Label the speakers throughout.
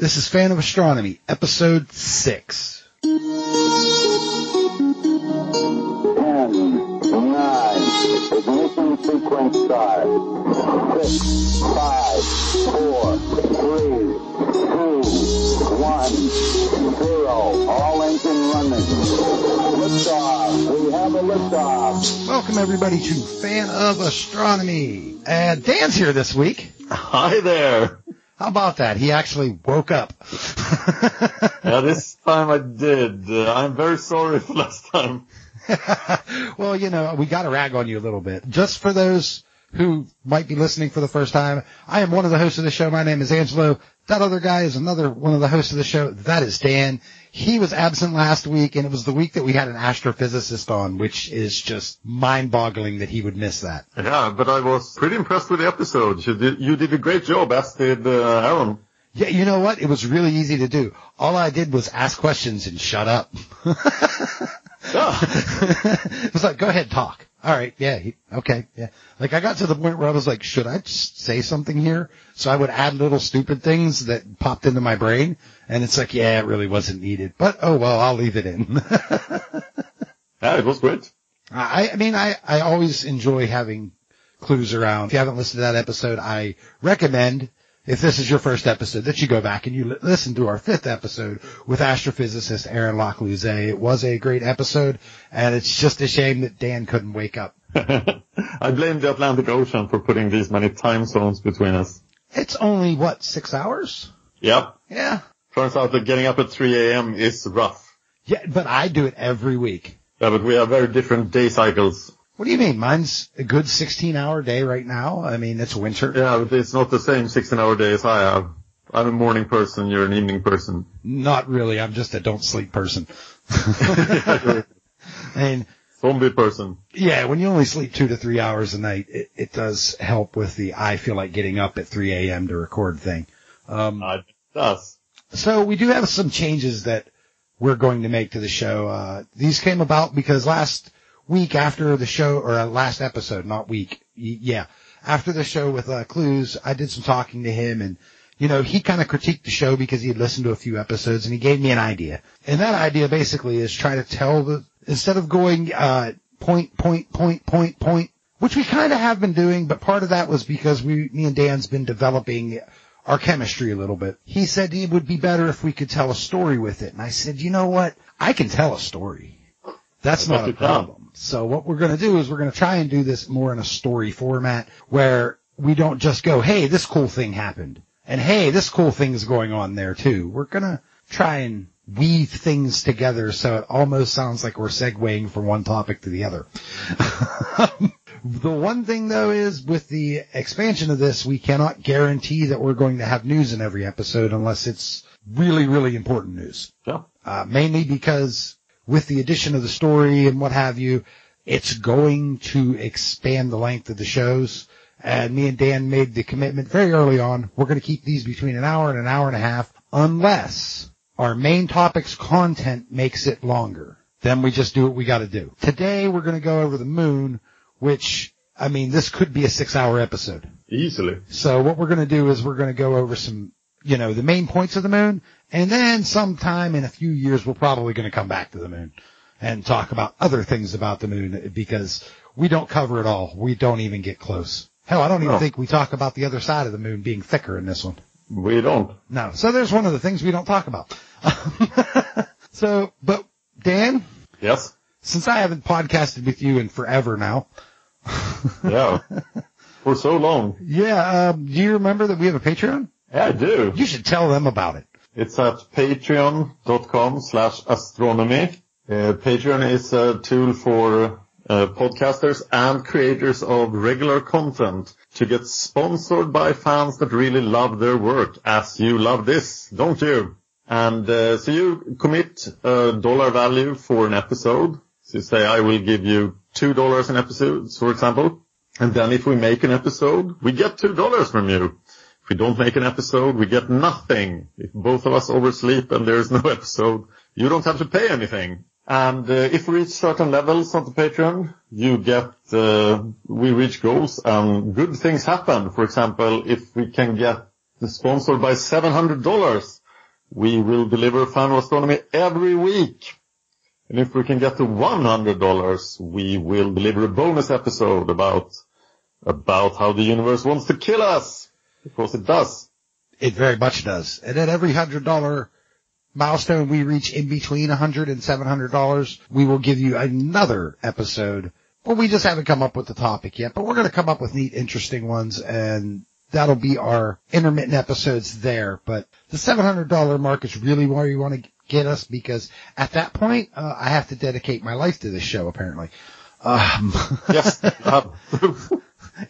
Speaker 1: This is Fan of Astronomy, episode six.
Speaker 2: Ten, nine, ignition sequence start. Six, five, four, three, two, one, zero. All engine running. Liftoff. We have a liftoff.
Speaker 1: Welcome everybody to Fan of Astronomy. And Dan's here this week.
Speaker 3: Hi there.
Speaker 1: How about that? He actually woke up.
Speaker 3: Yeah, this time I did. Uh, I'm very sorry for last time.
Speaker 1: well, you know, we got to rag on you a little bit. Just for those who might be listening for the first time, I am one of the hosts of the show. My name is Angelo. That other guy is another one of the hosts of the show. That is Dan. He was absent last week, and it was the week that we had an astrophysicist on, which is just mind-boggling that he would miss that.
Speaker 3: Yeah, but I was pretty impressed with the episode. You did, you did a great job, as did uh, Aaron.
Speaker 1: Yeah, you know what? It was really easy to do. All I did was ask questions and shut up. it was like, go ahead, talk. All right, yeah, he, okay, yeah. Like I got to the point where I was like, should I just say something here? So I would add little stupid things that popped into my brain, and it's like, yeah, it really wasn't needed. But oh well, I'll leave it in.
Speaker 3: Yeah, it was great.
Speaker 1: I, I mean, I, I always enjoy having clues around. If you haven't listened to that episode, I recommend, if this is your first episode, that you go back and you li- listen to our fifth episode with astrophysicist Aaron Lockluse. Eh, it was a great episode, and it's just a shame that Dan couldn't wake up.
Speaker 3: I blame the Atlantic Ocean for putting these many time zones between us.
Speaker 1: It's only, what, six hours?
Speaker 3: Yep.
Speaker 1: Yeah.
Speaker 3: Turns out that getting up at 3 a.m. is rough.
Speaker 1: Yeah, but I do it every week.
Speaker 3: Yeah, but we have very different day cycles.
Speaker 1: What do you mean? Mine's a good 16 hour day right now. I mean, it's winter.
Speaker 3: Yeah, but it's not the same 16 hour day as I have. I'm a morning person, you're an evening person.
Speaker 1: Not really. I'm just a don't sleep person. and
Speaker 3: Zombie person.
Speaker 1: yeah, when you only sleep two to three hours a night, it, it does help with the I feel like getting up at 3 a.m. to record thing. Um,
Speaker 3: Uh, it does.
Speaker 1: So we do have some changes that we're going to make to the show. Uh, these came about because last week after the show, or uh, last episode, not week, yeah, after the show with uh, Clues, I did some talking to him and, you know, he kind of critiqued the show because he had listened to a few episodes and he gave me an idea. And that idea basically is try to tell the, instead of going, uh, point, point, point, point, point, which we kind of have been doing, but part of that was because we, me and Dan's been developing our chemistry a little bit. He said it would be better if we could tell a story with it. And I said, you know what? I can tell a story. That's not a problem. So what we're going to do is we're going to try and do this more in a story format where we don't just go, hey, this cool thing happened. And hey, this cool thing's going on there too. We're going to try and weave things together so it almost sounds like we're segueing from one topic to the other. The one thing though is with the expansion of this, we cannot guarantee that we're going to have news in every episode unless it's really, really important news.
Speaker 3: Yeah.
Speaker 1: Uh, mainly because with the addition of the story and what have you, it's going to expand the length of the shows. And me and Dan made the commitment very early on. We're going to keep these between an hour and an hour and a half unless our main topic's content makes it longer. Then we just do what we got to do. Today we're going to go over the moon, which, I mean, this could be a six hour episode.
Speaker 3: Easily.
Speaker 1: So what we're going to do is we're going to go over some, you know, the main points of the moon, and then sometime in a few years we're probably going to come back to the moon and talk about other things about the moon because we don't cover it all. We don't even get close. Hell, I don't even
Speaker 3: No.
Speaker 1: think we talk about the other side of the moon being thicker in this one.
Speaker 3: We don't.
Speaker 1: No. So there's one of the things we don't talk about. so, but Dan,
Speaker 3: Yes?
Speaker 1: since I haven't podcasted with you in forever now,
Speaker 3: Yeah. For so long.
Speaker 1: yeah, um, do you remember that we have a Patreon?
Speaker 3: Yeah, I do.
Speaker 1: You should tell them about it.
Speaker 3: It's at patreon.com slash astronomy. Uh, Patreon is a tool for uh, podcasters and creators of regular content to get sponsored by fans that really love their work, as you love this, don't you? And uh, so you commit a dollar value for an episode. So you say, I will give you two dollars an episode, for example. And then if we make an episode, we get two dollars from you. We don't make an episode, we get nothing. If both of us oversleep and there is no episode, you don't have to pay anything. And uh, if we reach certain levels on the Patreon, you get, uh, we reach goals and good things happen. For example, if we can get sponsored by $700, we will deliver Fan of Astronomy every week. And if we can get to $100, we will deliver a bonus episode about, about how the universe wants to kill us. Because it does.
Speaker 1: It very much does. And at every hundred dollar milestone we reach in between a hundred and seven hundred dollars, we will give you another episode. Well, we just haven't come up with the topic yet, but we're going to come up with neat, interesting ones and that'll be our intermittent episodes there. But the $700 mark is really where you want to get us because at that point, uh, I have to dedicate my life to this show apparently. Um,
Speaker 3: Yes.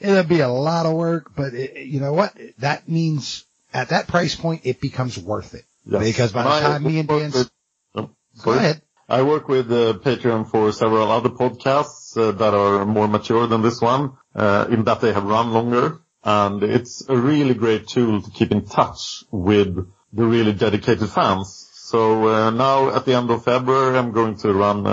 Speaker 1: it'll be a lot of work, but it, you know what? That means at that price point, it becomes worth it.
Speaker 3: yes.
Speaker 1: Because by the time me and Dan,
Speaker 3: oh,
Speaker 1: go ahead.
Speaker 3: I work with uh, Patreon for several other podcasts uh, that are more mature than this one, uh, in that they have run longer. And it's a really great tool to keep in touch with the really dedicated fans. So uh, now at the end of February, I'm going to run,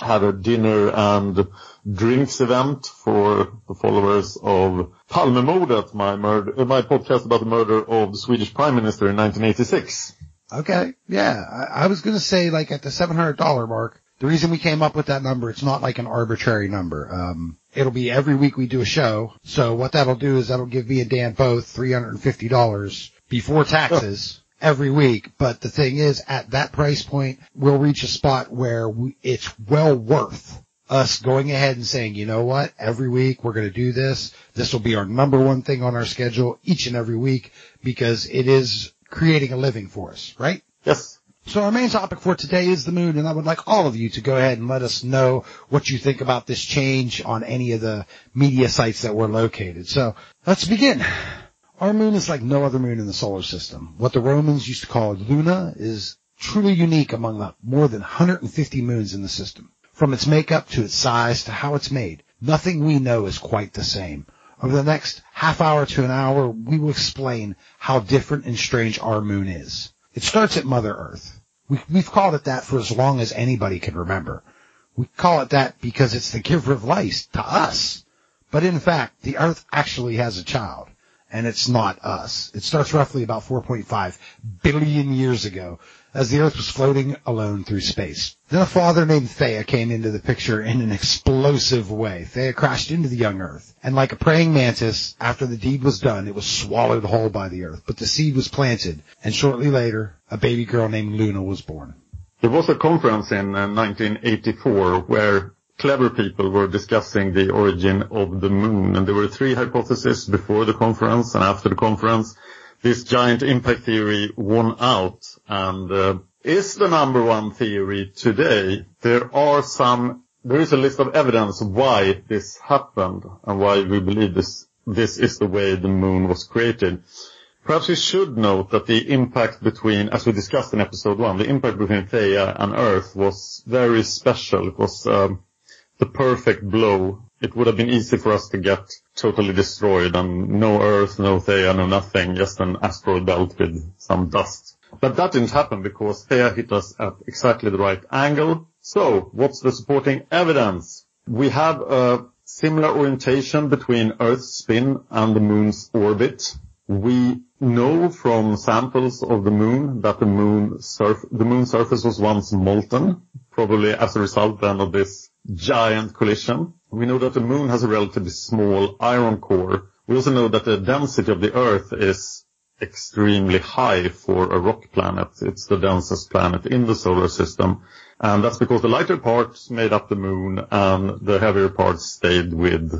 Speaker 3: have a dinner and drinks event for the followers of Palmemordet, my murder, uh, my podcast about the murder of the Swedish Prime Minister in 1986.
Speaker 1: Okay. Yeah. I, I was going to say like at the $700 mark, the reason we came up with that number, it's not like an arbitrary number. Um, it'll be every week we do a show. So what that'll do is that'll give me and Dan both $350 before taxes every week. But the thing is at that price point, we'll reach a spot where we, it's well worth us going ahead and saying, you know what, every week we're going to do this. This will be our number one thing on our schedule each and every week because it is creating a living for us, right?
Speaker 3: Yes.
Speaker 1: So our main topic for today is the moon, and I would like all of you to go ahead and let us know what you think about this change on any of the media sites that we're located. So let's begin. Our moon is like no other moon in the solar system. What the Romans used to call Luna is truly unique among the more than 150 moons in the system. From its makeup to its size to how it's made, nothing we know is quite the same. Over the next half hour to an hour, we will explain how different and strange our moon is. It starts at Mother Earth. We, we've called it that for as long as anybody can remember. We call it that because it's the giver of life to us. But in fact, the Earth actually has a child, and it's not us. It starts roughly about 4.5 billion years ago, as the Earth was floating alone through space. Then a father named Theia came into the picture in an explosive way. Theia crashed into the young Earth, and like a praying mantis, after the deed was done, it was swallowed whole by the Earth. But the seed was planted, and shortly later, a baby girl named Luna was born.
Speaker 3: There was a conference in uh, 1984 where clever people were discussing the origin of the moon, and there were three hypotheses before the conference and after the conference. This giant impact theory won out and uh, is the number one theory today. There are some, there is a list of evidence why this happened and why we believe this, this is the way the moon was created. Perhaps we should note that the impact between, as we discussed in episode one, the impact between Theia and Earth was very special. It was um, the perfect blow it would have been easy for us to get totally destroyed and no Earth, no Theia, no nothing, just an asteroid belt with some dust. But that didn't happen because Theia hit us at exactly the right angle. So what's the supporting evidence? We have a similar orientation between Earth's spin and the moon's orbit. We know from samples of the moon that the moon surf- the moon surface was once molten, probably as a result then of this giant collision. We know that the moon has a relatively small iron core. We also know that the density of the Earth is extremely high for a rock planet. It's the densest planet in the solar system. And that's because the lighter parts made up the moon and the heavier parts stayed with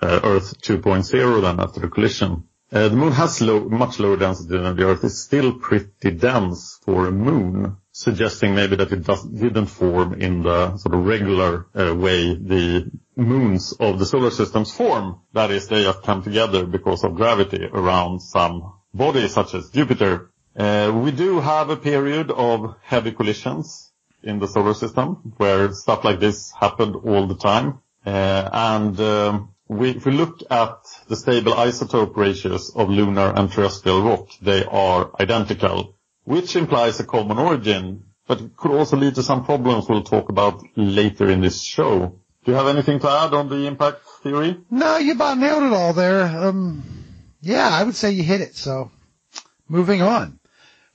Speaker 3: uh, Earth 2.0 then after the collision. Uh, the moon has low, much lower density than the Earth. It's still pretty dense for a moon, suggesting maybe that it does, didn't form in the sort of regular uh, way the moons of the solar systems form. That is, they just come together because of gravity around some body such as Jupiter. Uh, we do have a period of heavy collisions in the solar system where stuff like this happened all the time. And um, if we look at the stable isotope ratios of lunar and terrestrial rock, they are identical, which implies a common origin, but it could also lead to some problems we'll talk about later in this show. Do you have anything to add on the impact theory?
Speaker 1: No, you about nailed it all there. Um, yeah, I would say you hit it. So moving on.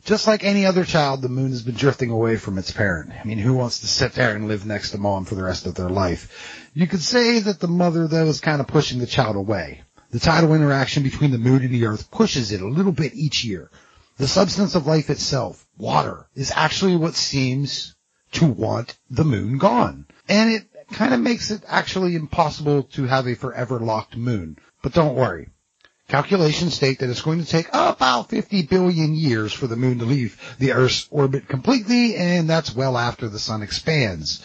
Speaker 1: Just like any other child, the moon has been drifting away from its parent. I mean, who wants to sit there and live next to mom for the rest of their life? You could say that the mother, though, is kind of pushing the child away. The tidal interaction between the moon and the earth pushes it a little bit each year. The substance of life itself, water, is actually what seems to want the moon gone. And it kind of makes it actually impossible to have a forever locked moon. But don't worry. Calculations state that it's going to take about 50 billion years for the moon to leave the Earth's orbit completely, and that's well after the sun expands.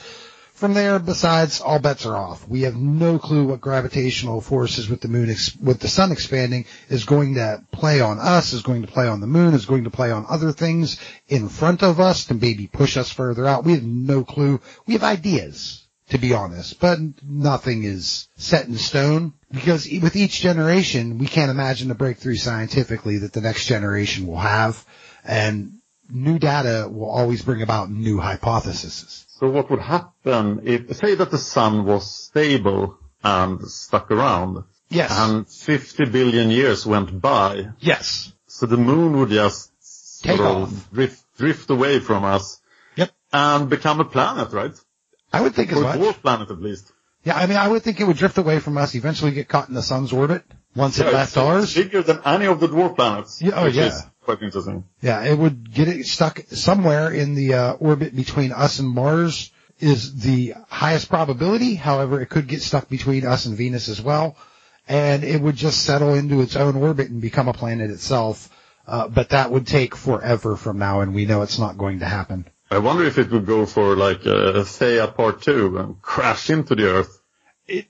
Speaker 1: From there, besides, all bets are off. We have no clue what gravitational forces with the moon, ex- with the sun expanding is going to play on us, is going to play on the moon, is going to play on other things in front of us to maybe push us further out. We have no clue. We have ideas to be honest, but nothing is set in stone because with each generation, we can't imagine the breakthrough scientifically that the next generation will have and new data will always bring about new hypotheses.
Speaker 3: So what would happen if, say that the sun was stable and stuck around,
Speaker 1: Yes.
Speaker 3: and 50 billion years went by,
Speaker 1: yes.
Speaker 3: so the moon would just
Speaker 1: Take off.
Speaker 3: drift, drift away from us
Speaker 1: Yep.
Speaker 3: and become a planet, right?
Speaker 1: I would think as
Speaker 3: Or a
Speaker 1: much.
Speaker 3: dwarf planet at least.
Speaker 1: Yeah, I mean, I would think it would drift away from us, eventually get caught in the sun's orbit once it
Speaker 3: Yeah,
Speaker 1: left
Speaker 3: it's
Speaker 1: ours.
Speaker 3: Bigger than any of the dwarf planets.
Speaker 1: Yeah, oh, yeah.
Speaker 3: Is quite interesting.
Speaker 1: Yeah, it would get it stuck somewhere in the uh, orbit between us and Mars is the highest probability. However, it could get stuck between us and Venus as well, and it would just settle into its own orbit and become a planet itself. Uh, but that would take forever from now, and we know it's not going to happen.
Speaker 3: I wonder if it would go for like a Theia part two and crash into the Earth.
Speaker 1: It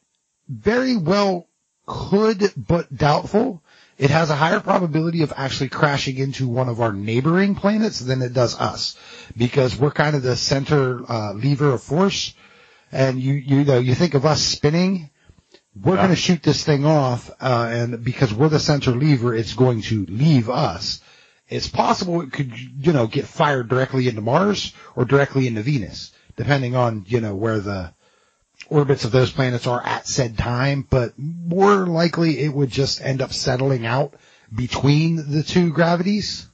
Speaker 1: very well could, but doubtful. It has a higher probability of actually crashing into one of our neighboring planets than it does us, because we're kind of the center uh, lever of force. And you you know you think of us spinning, we're
Speaker 3: Yeah.
Speaker 1: going to shoot this thing off, uh, and because we're the center lever, it's going to leave us. It's possible it could you know get fired directly into Mars or directly into Venus, depending on you know where the orbits of those planets are at said time, but more likely it would just end up settling out between the two gravities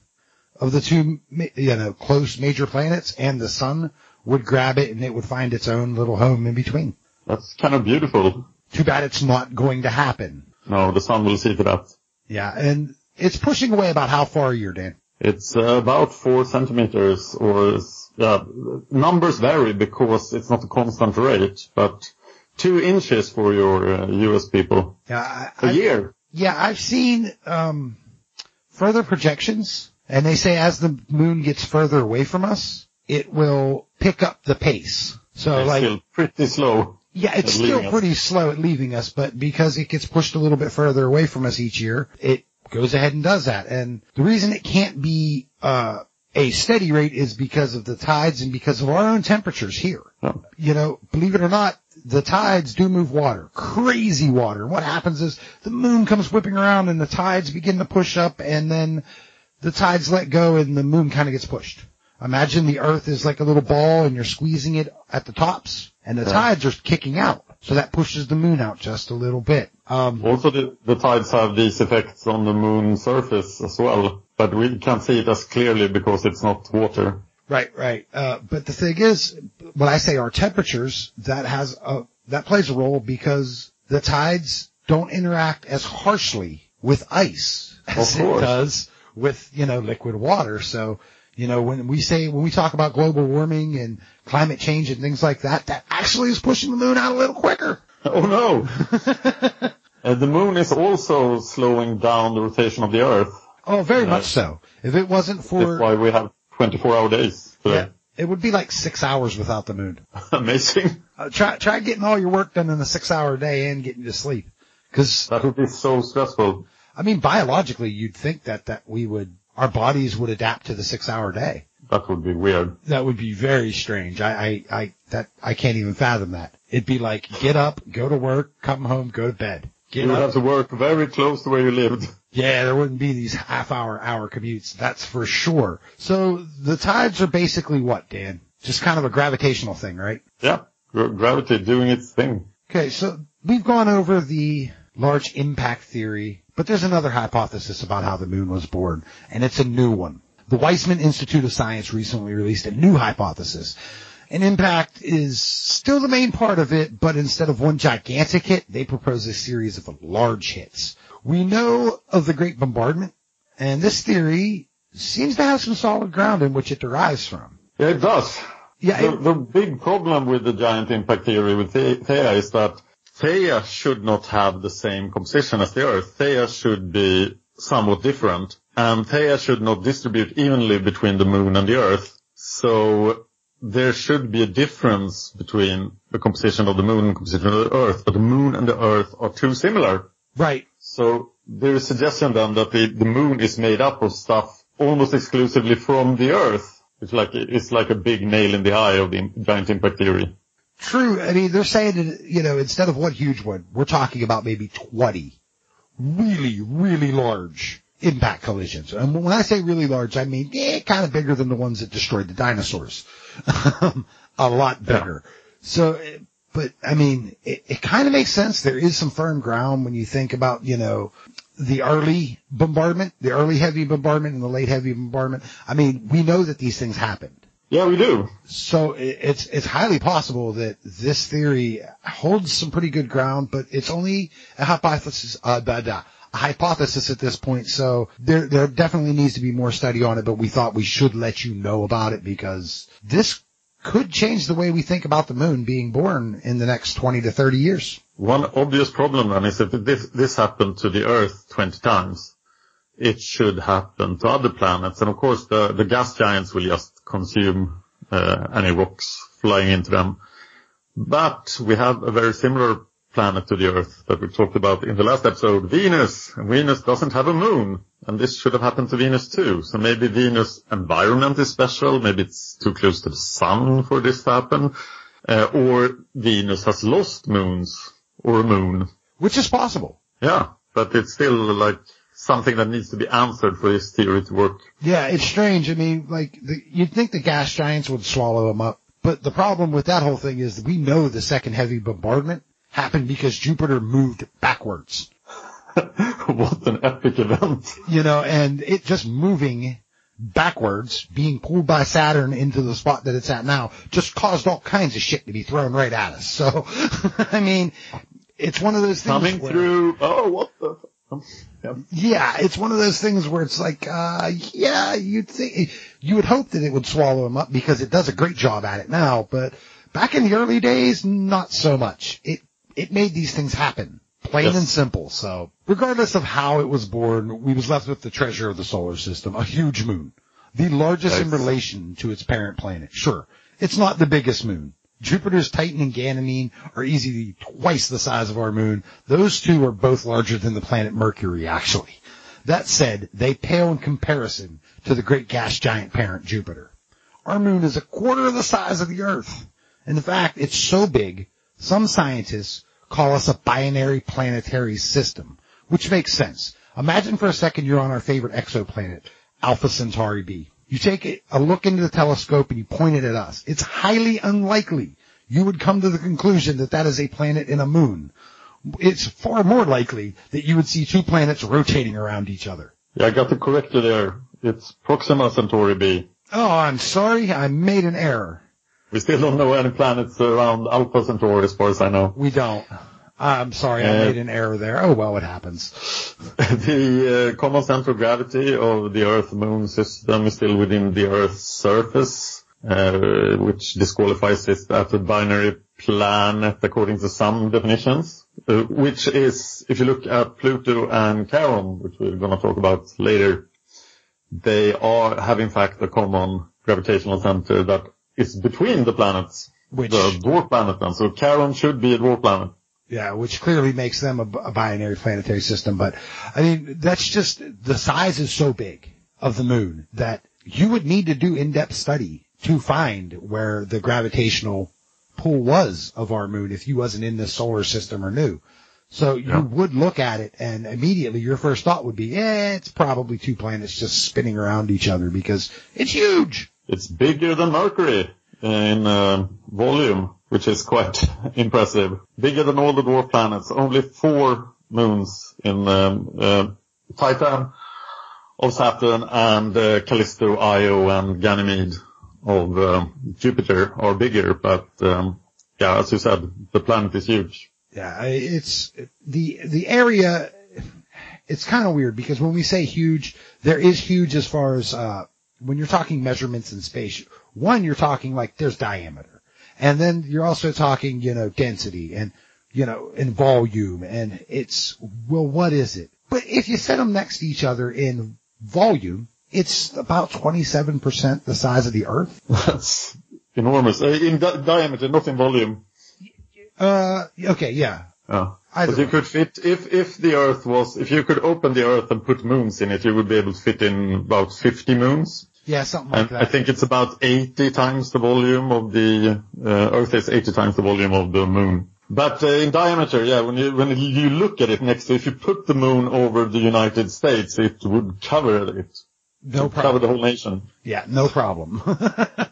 Speaker 1: of the two, you know, close major planets and the sun would grab it and it would find its own little home in between.
Speaker 3: That's kind of beautiful.
Speaker 1: Too bad it's not going to happen.
Speaker 3: No, the sun will see to that.
Speaker 1: Yeah, and it's pushing away about how far year, Dan?
Speaker 3: It's uh, about four centimeters or, uh, numbers vary because it's not a constant rate, but two inches for your uh, US people.
Speaker 1: Yeah,
Speaker 3: A year.
Speaker 1: Yeah, I've seen um, further projections, and they say as the moon gets further away from us, it will pick up the pace. So
Speaker 3: It's
Speaker 1: like,
Speaker 3: still pretty slow.
Speaker 1: yeah, it's still
Speaker 3: us.
Speaker 1: pretty slow at leaving us, but because it gets pushed a little bit further away from us each year, it goes ahead and does that. And the reason it can't be uh, a steady rate is because of the tides and because of our own temperatures here.
Speaker 3: Yeah.
Speaker 1: You know, believe it or not, the tides do move water, crazy water. What happens is the moon comes whipping around and the tides begin to push up and then the tides let go and the moon kind of gets pushed. Imagine the earth is like a little ball and you're squeezing it at the tops and the tides are kicking out. So that pushes the moon out just a little bit. Um,
Speaker 3: Also, the, the tides have these effects on the moon surface as well, but we can't see it as clearly because it's not water.
Speaker 1: Right, right. Uh, but the thing is, when I say our temperatures, that has a, that plays a role because the tides don't interact as harshly with ice as it does with, you know, liquid water. So, you know, when we say, when we talk about global warming and climate change and things like that, that actually is pushing the moon out a little quicker.
Speaker 3: Oh no! Uh, the moon is also slowing down the rotation of the Earth.
Speaker 1: Oh, very
Speaker 3: Right.
Speaker 1: much so. If it wasn't for.
Speaker 3: That's why we have 24 hour days
Speaker 1: yeah, it would be like six hours without the moon.
Speaker 3: Amazing.
Speaker 1: Uh, try, try getting all your work done in a six hour day and getting to sleep. Cause
Speaker 3: That would be so stressful.
Speaker 1: I mean, biologically, you'd think that, that we would, our bodies would adapt to the six hour day.
Speaker 3: That would be weird.
Speaker 1: That would be very strange. I, I, I, that, I can't even fathom that. It'd be like, get up, go to work, come home, go to bed. Get
Speaker 3: You would
Speaker 1: up.
Speaker 3: have to work very close to where you lived.
Speaker 1: Yeah, there wouldn't be these half hour, hour commutes. That's for sure. So the tides are basically what, Dan? Just kind of a gravitational thing, right?
Speaker 3: Yeah. Gravity doing its thing.
Speaker 1: Okay, so we've gone over the large impact theory, but there's another hypothesis about how the moon was born, and it's a new one. The Weizmann Institute of Science recently released a new hypothesis. An impact is still the main part of it, but instead of one gigantic hit, they propose a series of large hits. We know of the Great Bombardment, and this theory seems to have some solid ground in which it derives from.
Speaker 3: Yeah, it does.
Speaker 1: Yeah,
Speaker 3: The,
Speaker 1: it-
Speaker 3: the big problem with the giant impact theory with The- Theia is that Theia should not have the same composition as the Earth. Theia should be somewhat different, and Theia should not distribute evenly between the Moon and the Earth. So there should be a difference between the composition of the Moon and the composition of the Earth, but the Moon and the Earth are too similar.
Speaker 1: right.
Speaker 3: So there is a suggestion then that the, the moon is made up of stuff almost exclusively from the Earth. It's like it's like a big nail in the eye of the giant impact theory.
Speaker 1: True. I mean, they're saying that, you know, instead of one huge one, we're talking about maybe 20 really, really large impact collisions. And when I say really large, I mean, eh, kind of bigger than the ones that destroyed the dinosaurs. a lot bigger. So, eh, but I mean, it, it kind of makes sense. There is some firm ground when you think about, you know, the early bombardment, the early heavy bombardment and the late heavy bombardment. I mean, we know that these things happened.
Speaker 3: Yeah, we do.
Speaker 1: So it's it's highly possible that this theory holds some pretty good ground, but it's only a hypothesis. Uh, da, da, a hypothesis at this point. So there there definitely needs to be more study on it. But we thought we should let you know about it because this could change the way we think about the moon being born in the next twenty to thirty years.
Speaker 3: One obvious problem then is if this, this happened to the Earth 20 times, it should happen to other planets. And of course the, the gas giants will just consume uh, any rocks flying into them. But we have a very similar planet to the Earth that we talked about in the last episode, Venus. Venus doesn't have a moon. And this should have happened to Venus too. So maybe Venus environment is special. Maybe it's too close to the sun for this to happen. Uh, or Venus has lost moons or a moon.
Speaker 1: Which is possible.
Speaker 3: Yeah, but it's still like something that needs to be answered for this theory to work.
Speaker 1: Yeah, it's strange. I mean, like, the, you'd think the gas giants would swallow them up. But the problem with that whole thing is we know the second heavy bombardment happened because Jupiter moved backwards.
Speaker 3: what an epic event.
Speaker 1: You know, and it just moving backwards, being pulled by Saturn into the spot that it's at now, just caused all kinds of shit to be thrown right at us. So, I mean, it's one of those things
Speaker 3: Coming
Speaker 1: where-
Speaker 3: through, oh, what the? Yeah.
Speaker 1: Yeah, it's one of those things where it's like, uh, yeah, you'd think, you would hope that it would swallow him up because it does a great job at it now, but back in the early days, not so much. It, it made these things happen. Plain
Speaker 3: Yes.
Speaker 1: and simple. So regardless of how it was born, we was left with the treasure of the solar system, a huge moon. The largest in relation to its parent planet. Sure. It's not the biggest moon. Jupiter's Titan and Ganymede are easily twice the size of our moon. Those two are both larger than the planet Mercury, actually. That said, they pale in comparison to the great gas giant parent Jupiter. Our moon is a quarter of the size of the Earth. In fact, it's so big, some scientists call us a binary planetary system, which makes sense. Imagine for a second you're on our favorite exoplanet, Alpha Centauri B. You take a- look into the telescope and you point it at us. It's highly unlikely you would come to the conclusion that that is a planet and a moon. It's far more likely that you would see two planets rotating around each other.
Speaker 3: Yeah, I got the correct there. It's Proxima Centauri B.
Speaker 1: Oh, I'm sorry. I made an error.
Speaker 3: We still don't know any planets around Alpha Centauri as far as I know.
Speaker 1: We don't. I'm sorry. I
Speaker 3: Uh,
Speaker 1: made an error there. Oh, well, it happens.
Speaker 3: the uh, common center of gravity of the Earth-Moon system is still within the Earth's surface, uh, which disqualifies it as a binary planet according to some definitions, uh, which is, if you look at Pluto and Charon, which we're going to talk about later, they are have in fact a common gravitational center that is between the planets,
Speaker 1: Which-
Speaker 3: the dwarf planet then. So Charon should be a dwarf planet.
Speaker 1: Yeah, which clearly makes them a, a binary planetary system. But I mean, that's just the size is so big of the moon that you would need to do in-depth study to find where the gravitational pull was of our moon if you wasn't in the solar system or knew. So you
Speaker 3: Yeah.
Speaker 1: would look at it and immediately your first thought would be, eh, it's probably two planets just spinning around each other because it's huge.
Speaker 3: It's bigger than Mercury in uh, volume, which is quite impressive. Bigger than all the dwarf planets. Only four moons in um, uh, Titan of Saturn and uh, Callisto, Io, and Ganymede of um, Jupiter are bigger. But um, yeah, as you said, the planet is huge.
Speaker 1: Yeah, it's the the area. It's kind of weird because when we say huge, there is huge as far as uh, when you're talking measurements in space. One, you're talking like there's diameter, and then you're also talking you know density and you know in volume, and it's well, what is it? But if you set them next to each other in volume, it's about 27% the size of the Earth.
Speaker 3: That's enormous. Uh, in di- diameter, not in volume.
Speaker 1: Uh, okay, yeah. Either
Speaker 3: But you
Speaker 1: way.
Speaker 3: could fit, if, if the Earth was, if you could open the Earth and put moons in it, you would be able to fit in about 50 moons.
Speaker 1: Yeah, something like
Speaker 3: And
Speaker 1: that.
Speaker 3: I think it's about 80 times the volume of the, uh, Earth is 80 times the volume of the moon. But uh, in diameter, yeah, when you, when you look at it next to, if you put the moon over the United States, it would cover it.
Speaker 1: no problem.
Speaker 3: Cover the whole nation.
Speaker 1: Yeah, no problem.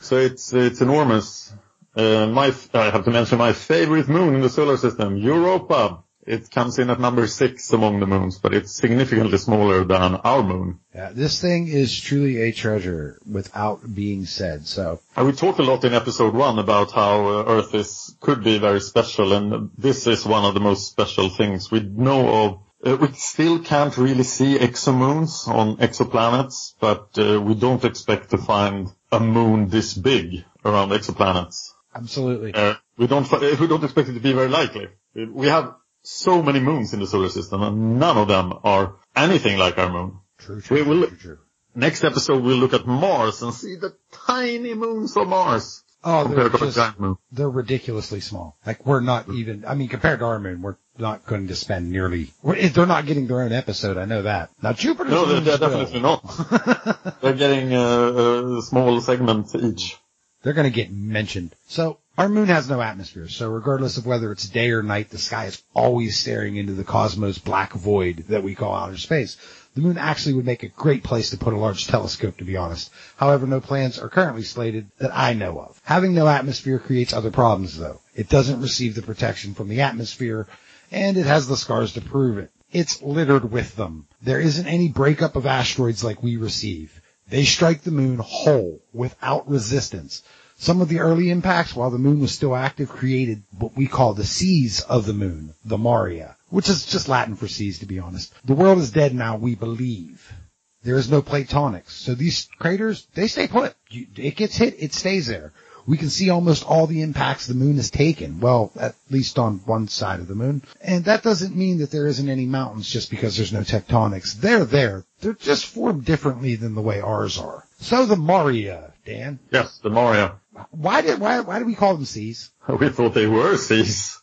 Speaker 3: So it's, it's enormous. Uh, my, I have to mention my favorite moon in the solar system, Europa. It comes in at number six among the moons, but it's significantly smaller than our moon.
Speaker 1: Yeah, this thing is truly a treasure without being said. So,
Speaker 3: And we talked a lot in episode one about how uh, Earth is, could be very special, and this is one of the most special things we know of. Uh, we still can't really see exomoons on exoplanets, but uh, we don't expect to find a moon this big around exoplanets.
Speaker 1: absolutely.
Speaker 3: Uh, we don't we don't expect it to be very likely. We have so many moons in the solar system, and none of them are anything like our moon.
Speaker 1: True, true,
Speaker 3: we will-
Speaker 1: true, true.
Speaker 3: Next episode, we'll look at Mars and see the tiny moons of Mars
Speaker 1: Oh, they're just,
Speaker 3: moon.
Speaker 1: they're ridiculously small. Like we're not even, I mean, compared to our moon, we're not going to spend nearly, they're not getting their own episode. I know that. Now Jupiter's
Speaker 3: No, they're, they're definitely not. they're getting uh, a small segment each.
Speaker 1: They're going to get mentioned. So our moon has no atmosphere. So regardless of whether it's day or night, the sky is always staring into the cosmos black void that we call outer space. The moon actually would make a great place to put a large telescope, to be honest. However, no plans are currently slated that I know of. Having no atmosphere creates other problems though. It doesn't receive the protection from the atmosphere and it has the scars to prove it. It's littered with them. There isn't any breakup of asteroids like we receive. They strike the moon whole without resistance. Some of the early impacts while the moon was still active created what we call the seas of the moon, the Maria, which is just Latin for seas to be honest. The world is dead now, we believe. There is no platonics. So these craters, they stay put. It gets hit, it stays there. We can see almost all the impacts the moon has taken. Well, at least on one side of the moon. And that doesn't mean that there isn't any mountains just because there's no tectonics. They're there. They're just formed differently than the way ours are. So the Maria, Dan.
Speaker 3: Yes, the Maria.
Speaker 1: Why did, why, why do we call them seas?
Speaker 3: We thought they were seas.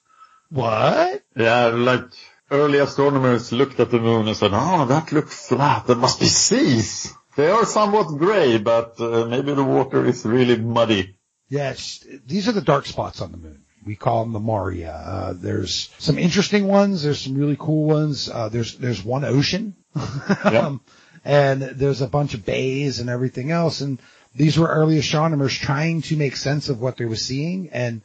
Speaker 1: What?
Speaker 3: Yeah, like early astronomers looked at the moon and said, oh, that looks flat. There must be seas. They are somewhat gray, but uh, maybe the water is really muddy.
Speaker 1: Yes, these are the dark spots on the moon. We call them the Maria. Uh, there's some interesting ones. There's some really cool ones. Uh, there's there's one ocean, um, and there's a bunch of bays and everything else. And these were early astronomers trying to make sense of what they were seeing and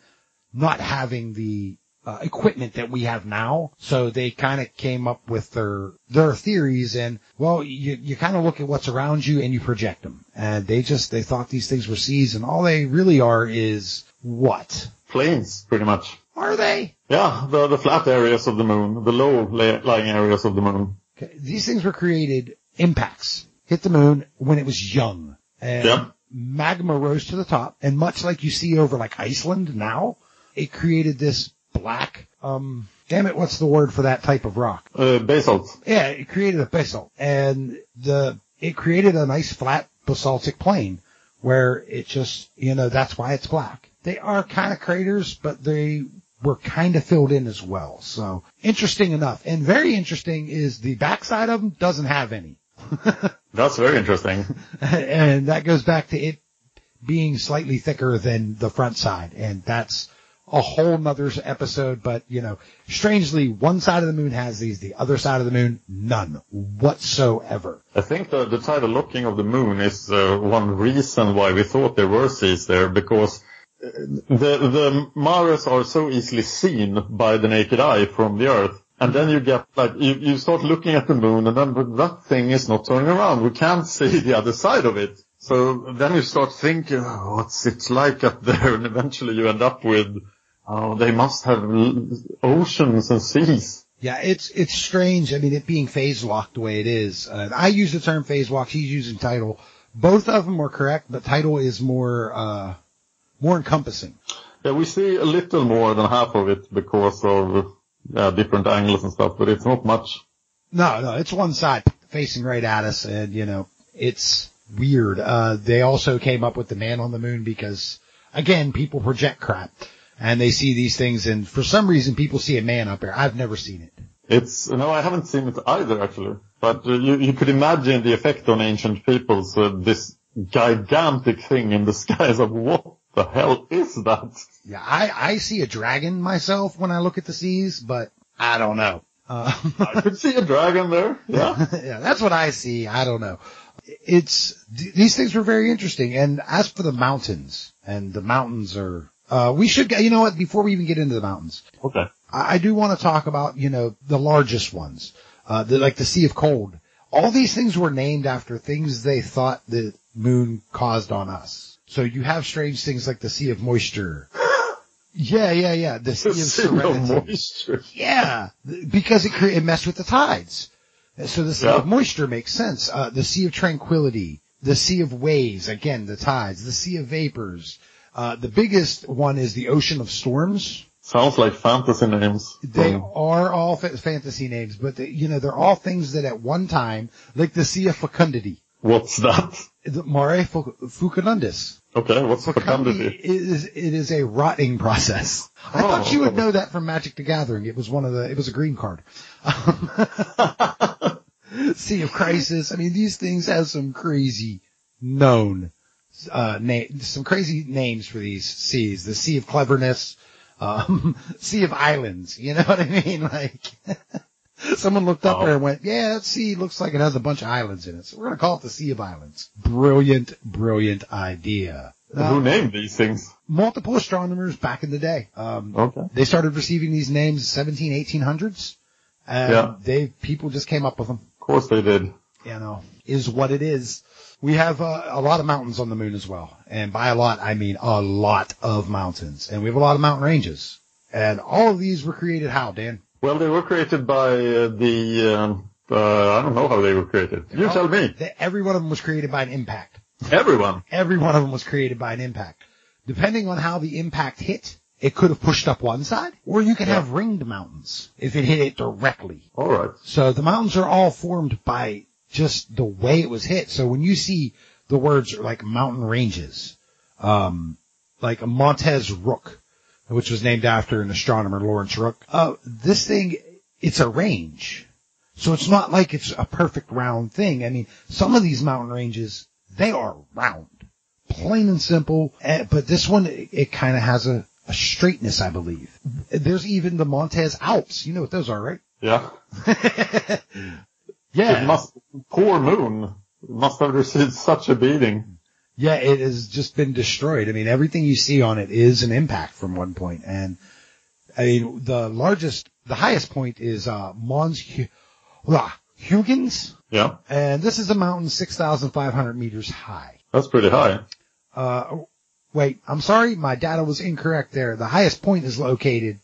Speaker 1: not having the uh, equipment that we have now. So they kind of came up with their their theories and well, you you kind of look at what's around you and you project them. And they just they thought these things were seas and all they really are is what?
Speaker 3: Plains, pretty much.
Speaker 1: Are they?
Speaker 3: Yeah, the, the flat areas of the moon, the low lying areas of the moon.
Speaker 1: Okay. These things were created impacts hit the moon when it was young. And
Speaker 3: Yeah.
Speaker 1: magma rose to the top and much like you see over like Iceland now, it created this black um damn it, what's the word for that type of rock?
Speaker 3: Uh, basalt.
Speaker 1: Yeah, it created a basalt and the, it created a nice flat basaltic plain where it just, you know, that's why it's black. They are kind of craters, but they were kind of filled in as well. So interesting enough. And very interesting is the backside of them doesn't have any.
Speaker 3: That's very interesting.
Speaker 1: and that goes back to it being slightly thicker than the front side. And that's a whole nother episode, but you know, strangely, one side of the moon has these, the other side of the moon, none whatsoever.
Speaker 3: I think the, the tidal locking of the moon is uh, one reason why we thought there were seas there, because uh, the the mares are so easily seen by the naked eye from the Earth. And then you get like you, you start looking at the moon, and then that thing is not turning around. We can't see the other side of it. So then you start thinking, oh, what's it like up there? And eventually you end up with, oh, they must have l- oceans and seas.
Speaker 1: Yeah, it's it's strange. I mean, it being phase locked the way it is. Uh, I use the term phase lock. He's using tidal. Both of them are correct, but tidal is more uh, more encompassing.
Speaker 3: Yeah, we see a little more than half of it because of uh, different angles and stuff, but it's not much.
Speaker 1: No, no, it's one side facing right at us, and you know, it's weird. Uh, they also came up with the man on the moon because, again, people project crap, and they see these things, and for some reason, people see a man up there. I've never seen it.
Speaker 3: It's no, I haven't seen it either actually. But uh, you you could imagine the effect on ancient peoples. Uh, this gigantic thing in the sky is like, what the hell is that?
Speaker 1: Yeah, I I see a dragon myself when I look at the seas, but I don't know. Uh,
Speaker 3: I could see a dragon there. Yeah.
Speaker 1: yeah, that's what I see. I don't know. It's these things were very interesting. And as for the mountains, and the mountains are, uh, we should, get- you know what? Before we even get into the mountains,
Speaker 3: Okay.
Speaker 1: I, I do want to talk about, you know, the largest ones, uh, the, like the Sea of Cold. All these things were named after things they thought the moon caused on us. So you have strange things like the Sea of Moisture. Yeah, yeah, yeah. The Sea of Serenity.
Speaker 3: moisture.
Speaker 1: Yeah, because it, it messed with the tides. So the Sea
Speaker 3: Yeah.
Speaker 1: of Moisture makes sense. Uh, the Sea of Tranquility, the Sea of Waves, again, the tides, the Sea of Vapors. Uh, the biggest one is the Ocean of Storms.
Speaker 3: Sounds like fantasy names.
Speaker 1: They are all fa- fantasy names, but they, you know, they're all things that at one time, like the Sea of Fecundity,
Speaker 3: What's that?
Speaker 1: the Mare Fecundus.
Speaker 3: Okay, what's
Speaker 1: Fecundity
Speaker 3: fecundity?
Speaker 1: is, it is a rotting process. I
Speaker 3: Oh.
Speaker 1: thought you would know that from Magic the Gathering. It was one of the, it was a green card. sea of Crisis. I mean, these things have some crazy known, uh, name, some crazy names for these seas. The Sea of Cleverness, um, Sea of Islands. You know what I mean? Like, someone looked up
Speaker 3: Oh.
Speaker 1: there and went, yeah, that sea looks like it has a bunch of islands in it. So we're going to call it the Sea of Islands. Brilliant, brilliant idea.
Speaker 3: Who named these things?
Speaker 1: multiple astronomers back in the day. Um,
Speaker 3: Okay.
Speaker 1: they started receiving these names 17, 1800s. And
Speaker 3: Yeah.
Speaker 1: they, people just came up with them,
Speaker 3: Of course they did.
Speaker 1: you know, is what it is. We have uh, a lot of mountains on the moon as well. And by a lot, I mean a lot of mountains. And we have a lot of mountain ranges. And all of these were created how, Dan?
Speaker 3: Well, they were created by uh, the, um, uh, I don't know how they were created. You tell me.
Speaker 1: Every one of them was created by an impact.
Speaker 3: Everyone.
Speaker 1: Every one of them was created by an impact. Depending on how the impact hit, it could have pushed up one side, or you could
Speaker 3: Yeah.
Speaker 1: have ringed mountains if it hit it directly.
Speaker 3: Alright.
Speaker 1: So the mountains are all formed by just the way it was hit. So when you see the words like mountain ranges, um, like Montes Rook, which was named after an astronomer, Laurence Rooke, uh, this thing it's a range. So it's not like it's a perfect round thing. I mean, some of these mountain ranges, they are round. Plain and simple. eh, But this one, it, it kind of has a, a straightness, I believe. There's even the Montez Alps. You know what those are, right?
Speaker 3: Yeah.
Speaker 1: Yeah.
Speaker 3: It must, poor moon must have received such a beating.
Speaker 1: Yeah, it has just been destroyed. I mean, everything you see on it is an impact from one point. And I mean, the largest, the highest point is, uh, Mons Hu- Huygens.
Speaker 3: Yeah.
Speaker 1: And this is a mountain 6,500 meters high.
Speaker 3: That's pretty high.
Speaker 1: Uh, wait, I'm sorry, my data was incorrect there. The highest point is located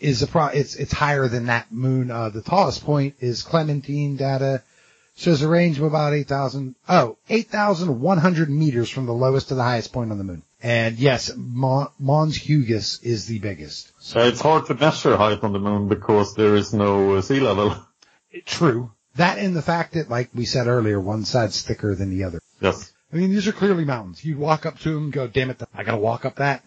Speaker 1: is a pro, it's, it's higher than that moon. Uh, the tallest point is Clementine data shows a range of about 8,000, oh, 8,100 meters from the lowest to the highest point on the moon. And yes, Mons Huygens is the biggest.
Speaker 3: So it's hard to measure height on the moon because there is no uh, sea level.
Speaker 1: True. That and the fact that, like we said earlier, one side's thicker than the other.
Speaker 3: Yes.
Speaker 1: I mean, these are clearly mountains. You walk up to them go, damn it, I gotta walk up that.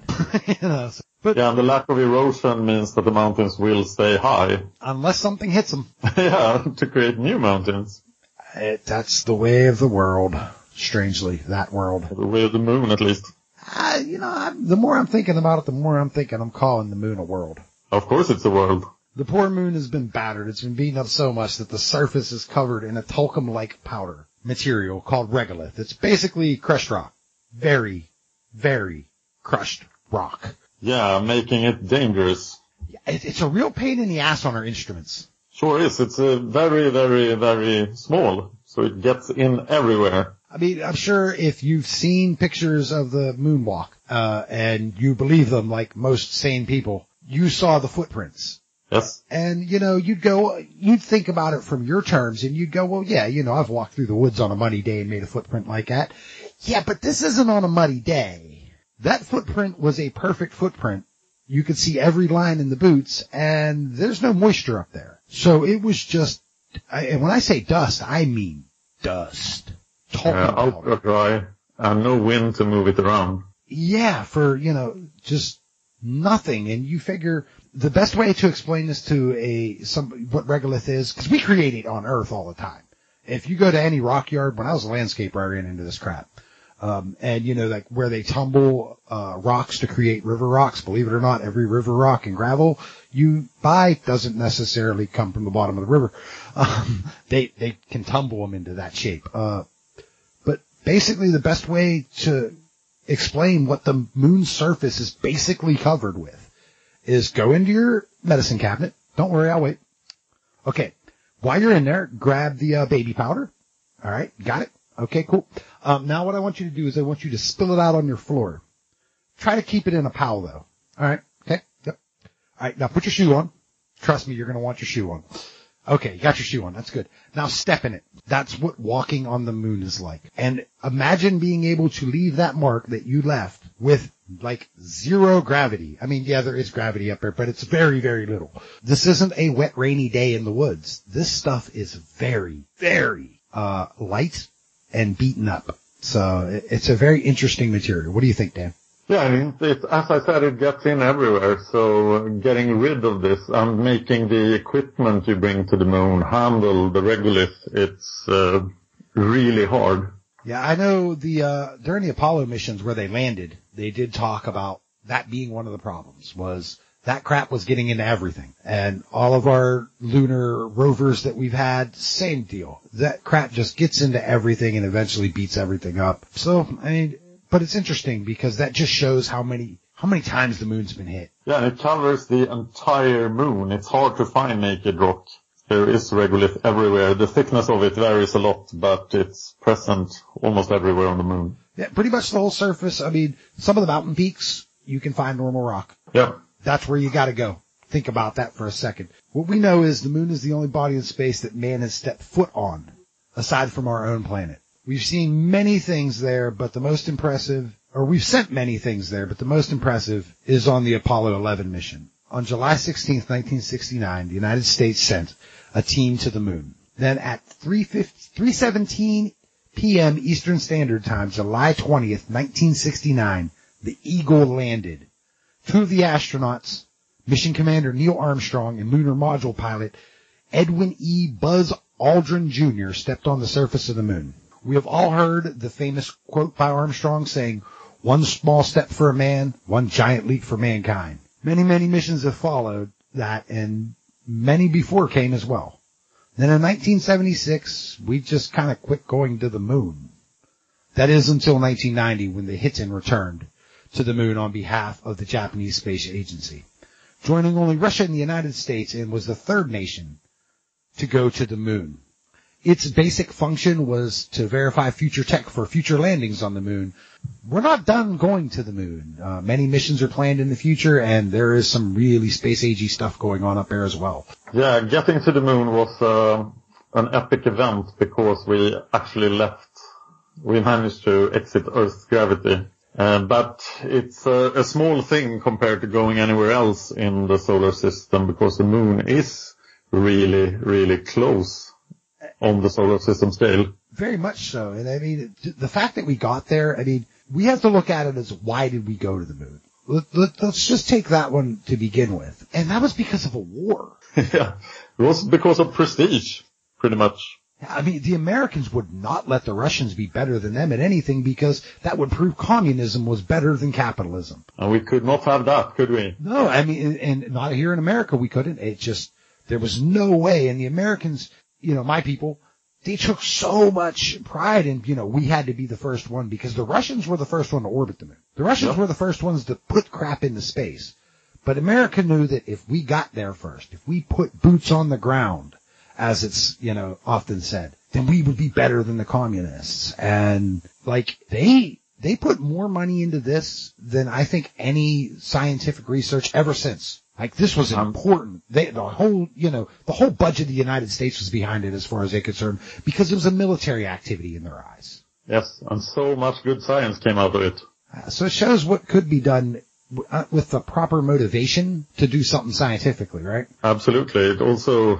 Speaker 1: you know, so- but
Speaker 3: Yeah, and the lack of erosion means that the mountains will stay high.
Speaker 1: unless something hits them,
Speaker 3: yeah, to create new mountains.
Speaker 1: it, that's the way of the world. Strangely, that world.
Speaker 3: The way of the moon, at least.
Speaker 1: Uh, you know, I'm, the more I'm thinking about it, the more I'm thinking I'm calling the moon a world.
Speaker 3: Of course it's a world.
Speaker 1: The poor moon has been battered. It's been beaten up so much that the surface is covered in a talcum-like powder material called regolith. It's basically crushed rock. Very, very crushed rock.
Speaker 3: Yeah, making it dangerous.
Speaker 1: It's a real pain in the ass on our instruments.
Speaker 3: Sure is. It's a very, very, very small. So it gets in everywhere.
Speaker 1: I mean, I'm sure if you've seen pictures of the moonwalk, uh, and you believe them like most sane people, you saw the footprints.
Speaker 3: Yes.
Speaker 1: And, you know, you'd go, you'd think about it from your terms and you'd go, well, yeah, you know, I've walked through the woods on a muddy day and made a footprint like that. Yeah, but this isn't on a muddy day. That footprint was a perfect footprint. You could see every line in the boots and there's no moisture up there. So it was just, I, and when I say dust, I mean dust. Talking
Speaker 3: Uh,
Speaker 1: about
Speaker 3: ultra dry and no wind to move it around.
Speaker 1: yeah, for, you know, just nothing. And you figure the best way to explain this to a, some, what regolith is, cause we create it on Earth all the time. If you go to any rock yard, when I was a landscaper, I ran into this crap. Um, and you know, like where they tumble, uh, rocks to create river rocks, believe it or not, every river rock and gravel you buy doesn't necessarily come from the bottom of the river. Um, they, they can tumble them into that shape. Uh, but basically the best way to explain what the moon's surface is basically covered with is go into your medicine cabinet. Don't worry, I'll wait. Okay. While you're in there, grab the uh, baby powder. All right. Got it. Okay, cool. Um, now what I want you to do is I want you to spill it out on your floor. Try to keep it in a pile though. All right. Okay. Yep. All right. Now put your shoe on. Trust me, you're going to want your shoe on. Okay, you got your shoe on. That's good. Now step in it. That's what walking on the moon is like. And imagine being able to leave that mark that you left with like zero gravity. I mean, yeah, there is gravity up there, but it's very, very little. This isn't a wet, rainy day in the woods. This stuff is very, very, uh, light and beaten up. So it- it's a very interesting material. What do you think, Dan?
Speaker 3: Yeah, I mean, it, as I said, it gets in everywhere. So getting rid of this and making the equipment you bring to the moon handle the regolith, it's uh, really hard.
Speaker 1: Yeah, I know the, uh, during the Apollo missions where they landed, they did talk about that being one of the problems was that crap was getting into everything. And all of our lunar rovers that we've had, same deal. That crap just gets into everything and eventually beats everything up. So, I mean, but it's interesting because that just shows how many, how many times the moon's been hit.
Speaker 3: Yeah, and it covers the entire moon. It's hard to find naked rock. There is regolith everywhere. The thickness of it varies a lot, but it's present almost everywhere on the moon.
Speaker 1: Yeah, pretty much the whole surface. I mean, some of the mountain peaks, you can find normal rock.
Speaker 3: Yeah.
Speaker 1: That's where you gotta go. Think about that for a second. What we know is the moon is the only body in space that man has stepped foot on, aside from our own planet. We've seen many things there, but the most impressive, or we've sent many things there, but the most impressive is on the Apollo 11 mission. On July 16th, 1969, the United States sent a team to the moon. Then at 3:17 p.m. Eastern Standard Time, July 20th, 1969, the Eagle landed. Two of the astronauts, mission commander Neil Armstrong and lunar module pilot Edwin E. Buzz Aldrin Jr. stepped on the surface of the moon. We have all heard the famous quote by Armstrong saying, one small step for a man, one giant leap for mankind. Many, many missions have followed that and many before came as well. Then in 1976, we just kind of quit going to the moon. That is until 1990 when the Hiten returned to the moon on behalf of the Japanese Space Agency, joining only Russia and the United States and was the third nation to go to the moon. Its basic function was to verify future tech for future landings on the moon. We're not done going to the moon. Uh, many missions are planned in the future and there is some really space agey stuff going on up there as well.
Speaker 3: Yeah, getting to the moon was uh, an epic event because we actually left. We managed to exit Earth's gravity. Uh, but it's a, a small thing compared to going anywhere else in the solar system because the moon is really, really close on the solar system scale.
Speaker 1: Very much so. And I mean, the fact that we got there, I mean, we have to look at it as why did we go to the moon? Let, let, let's just take that one to begin with. And that was because of a war.
Speaker 3: yeah. It was because of prestige, pretty much.
Speaker 1: I mean, the Americans would not let the Russians be better than them at anything because that would prove communism was better than capitalism.
Speaker 3: And we could not have that, could we?
Speaker 1: No, I mean, and not here in America we couldn't. It just, there was no way. And the Americans, you know, my people, they took so much pride in, you know, we had to be the first one because the Russians were the first one to orbit the moon. The Russians
Speaker 3: Yep.
Speaker 1: were the first ones to put crap into space. But America knew that if we got there first, if we put boots on the ground, as it's, you know, often said, then we would be better than the communists. And like they, they put more money into this than I think any scientific research ever since. Like this was
Speaker 3: Um,
Speaker 1: important. They, the whole, you know, the whole budget of the United States was behind it as far as they're concerned because it was a military activity in their eyes.
Speaker 3: Yes, and so much good science came out of it.
Speaker 1: Uh, So it shows what could be done w- uh, with the proper motivation to do something scientifically, right?
Speaker 3: Absolutely. It also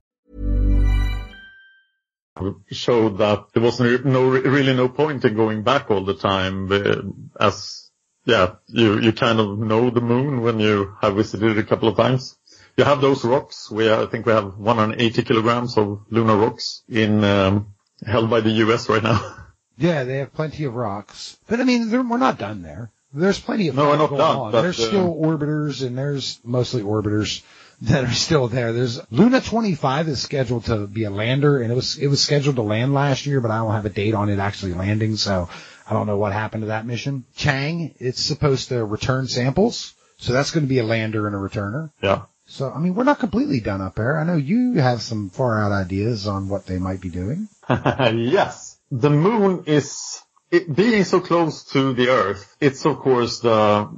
Speaker 3: Showed that there was really no point in going back all the time uh, as yeah you you kind of know the moon when you have visited it a couple of times. You have those rocks. We i think we have 180 kilograms of lunar rocks in um, held by the us right now.
Speaker 1: Yeah, they have plenty of rocks, but I mean, we're not done there. There's plenty of
Speaker 3: No, we're not
Speaker 1: going
Speaker 3: done,
Speaker 1: on. There's still orbiters, and there's mostly orbiters that are still there. There's Luna 25 is scheduled to be a lander, and it was it was scheduled to land last year, but I don't have a date on it actually landing, so I don't know what happened to that mission. Chang, it's supposed to return samples, so that's going to be a lander and a returner.
Speaker 3: yeah
Speaker 1: So I mean, we're not completely done up there. I know you have some far out ideas on what they might be doing.
Speaker 3: yes. The moon is, it, being so close to the Earth, it's of course the,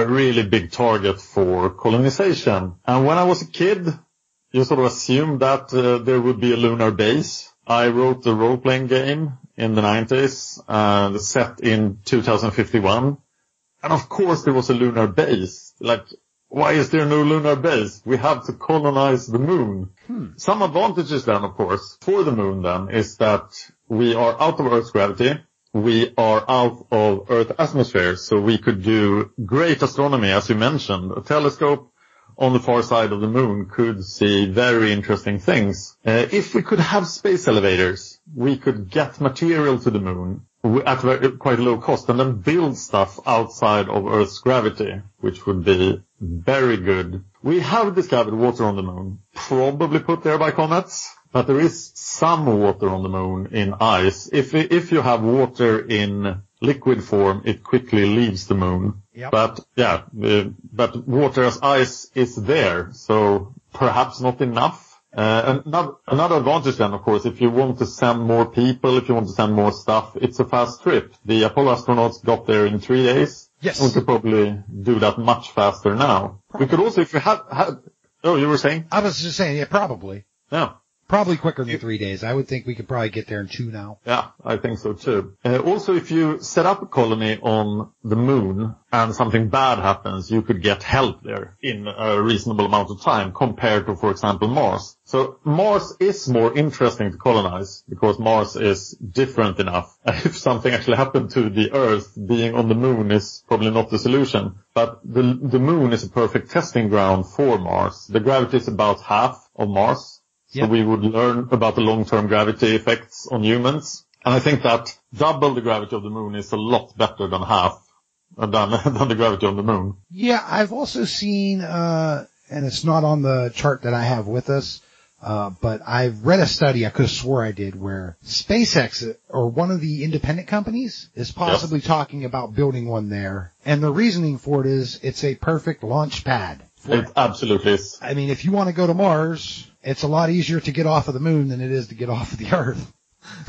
Speaker 3: a really big target for colonization. And when I was a kid, you sort of assumed that uh, there would be a lunar base. I wrote a role-playing game in the 90s, uh, set in 2051. And of course there was a lunar base. Like why is there no lunar base? We have to colonize the moon. Some advantages then, of course, for the moon then is that we are out of Earth's gravity. We are out of Earth's atmosphere, so we could do great astronomy, as you mentioned. A telescope on the far side of the moon could see very interesting things. Uh, if we could have space elevators, we could get material to the moon at very, quite low cost and then build stuff outside of Earth's gravity, which would be very good. We have discovered water on the moon, probably put there by comets, but there is some water on the moon in ice. If, if you have water in liquid form, it quickly leaves the moon.
Speaker 1: Yep.
Speaker 3: But yeah, uh, but water as ice is there, so perhaps not enough. Uh, and another, another advantage then, of course, if you want to send more people, if you want to send more stuff, it's a fast trip. The Apollo astronauts got there in three days.
Speaker 1: Yes.
Speaker 3: We could probably do that much faster now. We could also, if you had, had, oh, you were saying?
Speaker 1: I was just saying, yeah, probably.
Speaker 3: Yeah.
Speaker 1: Probably quicker than three days. I would think we could probably get there in two now.
Speaker 3: Yeah, I think so too. Uh, also, if you set up a colony on the moon and something bad happens, you could get help there in a reasonable amount of time compared to, for example, Mars. So Mars is more interesting to colonize because Mars is different enough. If something actually happened to the Earth, being on the moon is probably not the solution. But the, the moon is a perfect testing ground for Mars. The gravity is about half of Mars. So we would learn about the long-term gravity effects on humans. And I think that double the gravity of the moon is a lot better than half uh, than, than the gravity of the moon.
Speaker 1: Yeah, I've also seen, uh, and it's not on the chart that I have with us, uh, but I've read a study, I could have swore I did, where SpaceX, or one of the independent companies, is possibly talking about building one there. And the reasoning for it is, it's a perfect launch pad. For
Speaker 3: It absolutely is.
Speaker 1: I mean, if you want to go to Mars, it's a lot easier to get off of the moon than it is to get off of the Earth.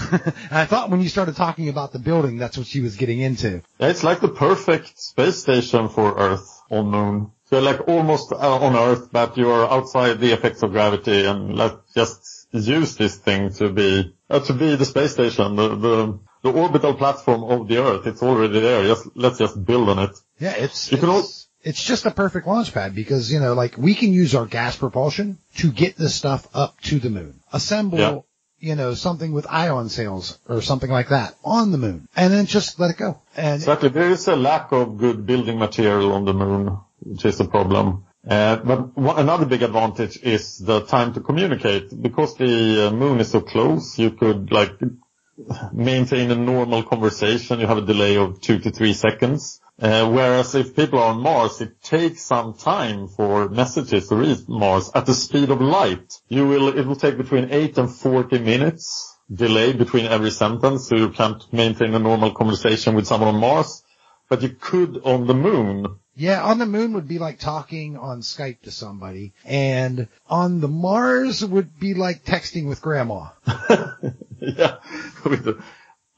Speaker 1: I thought when you started talking about the building, that's what she was getting into.
Speaker 3: Yeah, It's like the perfect space station for Earth on moon. So you're like almost uh, on Earth, but you're outside the effects of gravity and let's just use this thing to be, uh, to be the space station, the, the, the orbital platform of the Earth. It's already there. Just, let's just build on it.
Speaker 1: Yeah, it's
Speaker 3: You can
Speaker 1: it's, it's just a perfect launch pad because you know, like we can use our gas propulsion to get this stuff up to the moon. Assemble,
Speaker 3: Yeah.
Speaker 1: you know, something with ion sails or something like that on the moon, and then just let it go. And
Speaker 3: Exactly. There is a lack of good building material on the moon, which is a problem. Uh, but one, another big advantage is the time to communicate. Because the uh, moon is so close, you could like maintain a normal conversation. You have a delay of two to three seconds. Uh, whereas if people are on Mars, it takes some time for messages to reach Mars at the speed of light. You will, it will take between 8 and 40 minutes delay between every sentence, so you can't maintain a normal conversation with someone on Mars. But you could on the moon.
Speaker 1: yeah, on the moon would be like talking on Skype to somebody, and on the Mars would be like texting with grandma.
Speaker 3: yeah, with the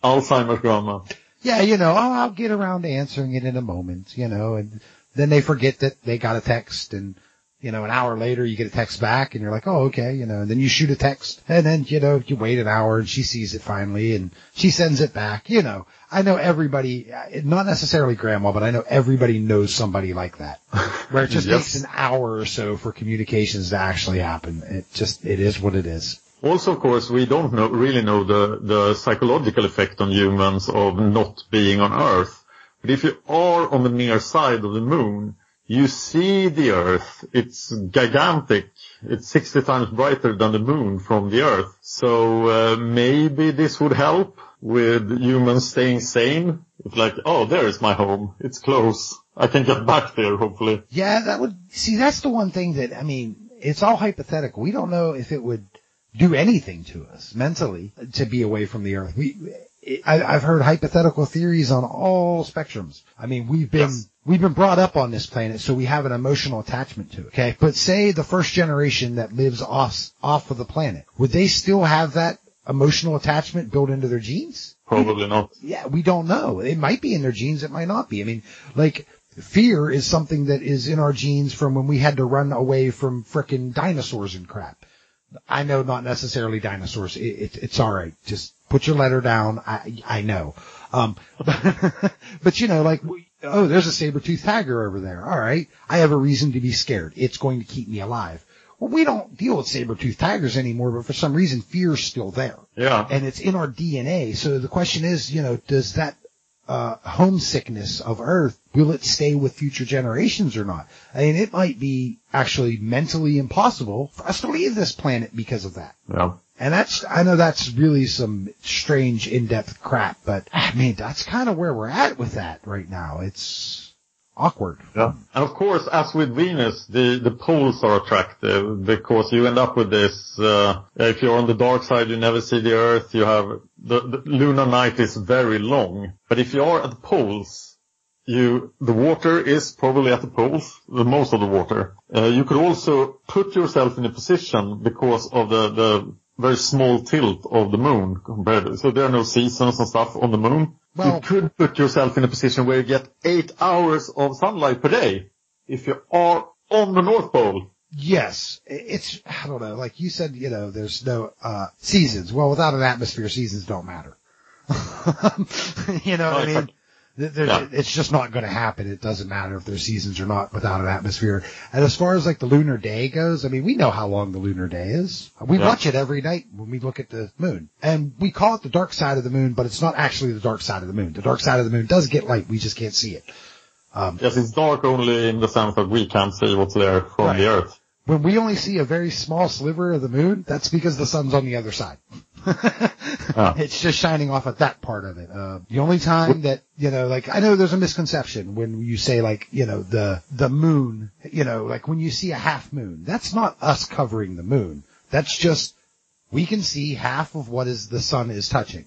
Speaker 3: Alzheimer's grandma.
Speaker 1: Yeah, you know, oh, I'll get around to answering it in a moment, you know, and then they forget that they got a text and, you know, an hour later you get a text back and you're like, oh, okay, you know, and then you shoot a text and then, you know, you wait an hour and she sees it finally and she sends it back, you know. I know everybody, uh, not necessarily grandma, but I know everybody knows somebody like that. Where it just
Speaker 3: Yes.
Speaker 1: takes an hour or so for communications to actually happen. It just, it is what it is.
Speaker 3: Also, of course, we don't know, really know the, the psychological effect on humans of not being on Earth. But if you are on the near side of the moon, you see the Earth. It's gigantic. It's 60 times brighter than the moon from the Earth. So uh, maybe this would help with humans staying sane. It's like, oh, there is my home. It's close. I can get back there, hopefully.
Speaker 1: Yeah, that would see. That's the one thing that I mean. It's all hypothetical. We don't know if it would do anything to us mentally to be away from the Earth. We, I, I've heard hypothetical theories on all spectrums. I mean, we've been
Speaker 3: Yes.
Speaker 1: we've been brought up on this planet, so we have an emotional attachment to it. Okay, but say the first generation that lives off off of the planet, would they still have that emotional attachment built into their genes?
Speaker 3: Probably not.
Speaker 1: yeah, we don't know. It might be in their genes. It might not be. I mean, like fear is something that is in our genes from when we had to run away from frickin' dinosaurs and crap. I know not necessarily dinosaurs. It, it, it's all right. Just put your letter down. I I know. Um, but, but you know, like oh, there's a saber-toothed tiger over there. All right. I have a reason to be scared. It's going to keep me alive. Well, we don't deal with saber-toothed tigers anymore, but for some reason, fear's still there.
Speaker 3: Yeah.
Speaker 1: And it's in our DNA. So the question is, you know, does that, uh, homesickness of Earth, will it stay with future generations or not? I mean, it might be actually mentally impossible for us to leave this planet because of that.
Speaker 3: Yeah.
Speaker 1: And that's, I know that's really some strange in-depth crap, but I mean, that's kind of where we're at with that right now. It's awkward.
Speaker 3: Yeah. And of course, as with Venus, the, the poles are attractive because you end up with this, uh, if you're on the dark side, you never see the Earth, you have, the, the lunar night is very long. But if you are at the poles, you, the water is probably at the poles, the most of the water. Uh, you could also put yourself in a position because of the, the very small tilt of the moon compared to, so there are no seasons and stuff on the moon.
Speaker 1: Well-
Speaker 3: you could put yourself in a position where you get eight hours of sunlight per day if you are on the North Pole.
Speaker 1: Yes, it's, I don't know, like you said, you know, there's no, uh, seasons. Well, without an atmosphere, seasons don't matter. you know what I mean?
Speaker 3: Yeah.
Speaker 1: It's just not going to happen. It doesn't matter if there's seasons or not without an atmosphere. And as far as like the lunar day goes, I mean, we know how long the lunar day is. We
Speaker 3: Yeah.
Speaker 1: watch it every night when we look at the moon. And we call it the dark side of the moon, but it's not actually the dark side of the moon. The dark side of the moon does get light. We just can't see it.
Speaker 3: Um, yes, it's dark only in the sense that we can't see what's there from
Speaker 1: Right.
Speaker 3: the Earth.
Speaker 1: When we only see a very small sliver of the moon, that's because the sun's on the other side.
Speaker 3: Ah.
Speaker 1: It's just shining off at that part of it. Uh, the only time that, you know, like, I know there's a misconception when you say like, you know, the, the moon, you know, like when you see a half moon, that's not us covering the moon. That's just, we can see half of what is the sun is touching.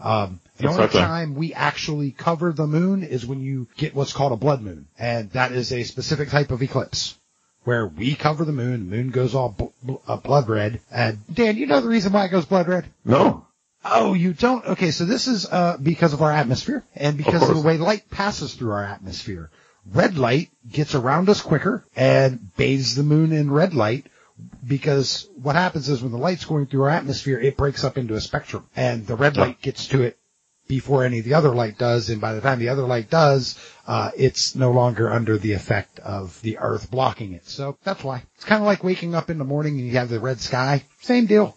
Speaker 1: Um, the
Speaker 3: Exactly.
Speaker 1: only time we actually cover the moon is when you get what's called a blood moon. And that is a specific type of eclipse where we cover the moon, the moon goes all bl- bl- uh, blood red. And Dan, you know the reason why it goes blood red?
Speaker 3: No.
Speaker 1: Oh, you don't? Okay, so this is uh, because of our atmosphere and because of,
Speaker 3: course.
Speaker 1: the way light passes through our atmosphere. Red light gets around us quicker and bathes the moon in red light because what happens is when the light's going through our atmosphere, it breaks up into a spectrum and the red light gets to it before any of the other light does. And by the time the other light does, uh, it's no longer under the effect of the earth blocking it. So that's why it's kind of like waking up in the morning and you have the red sky. Same deal.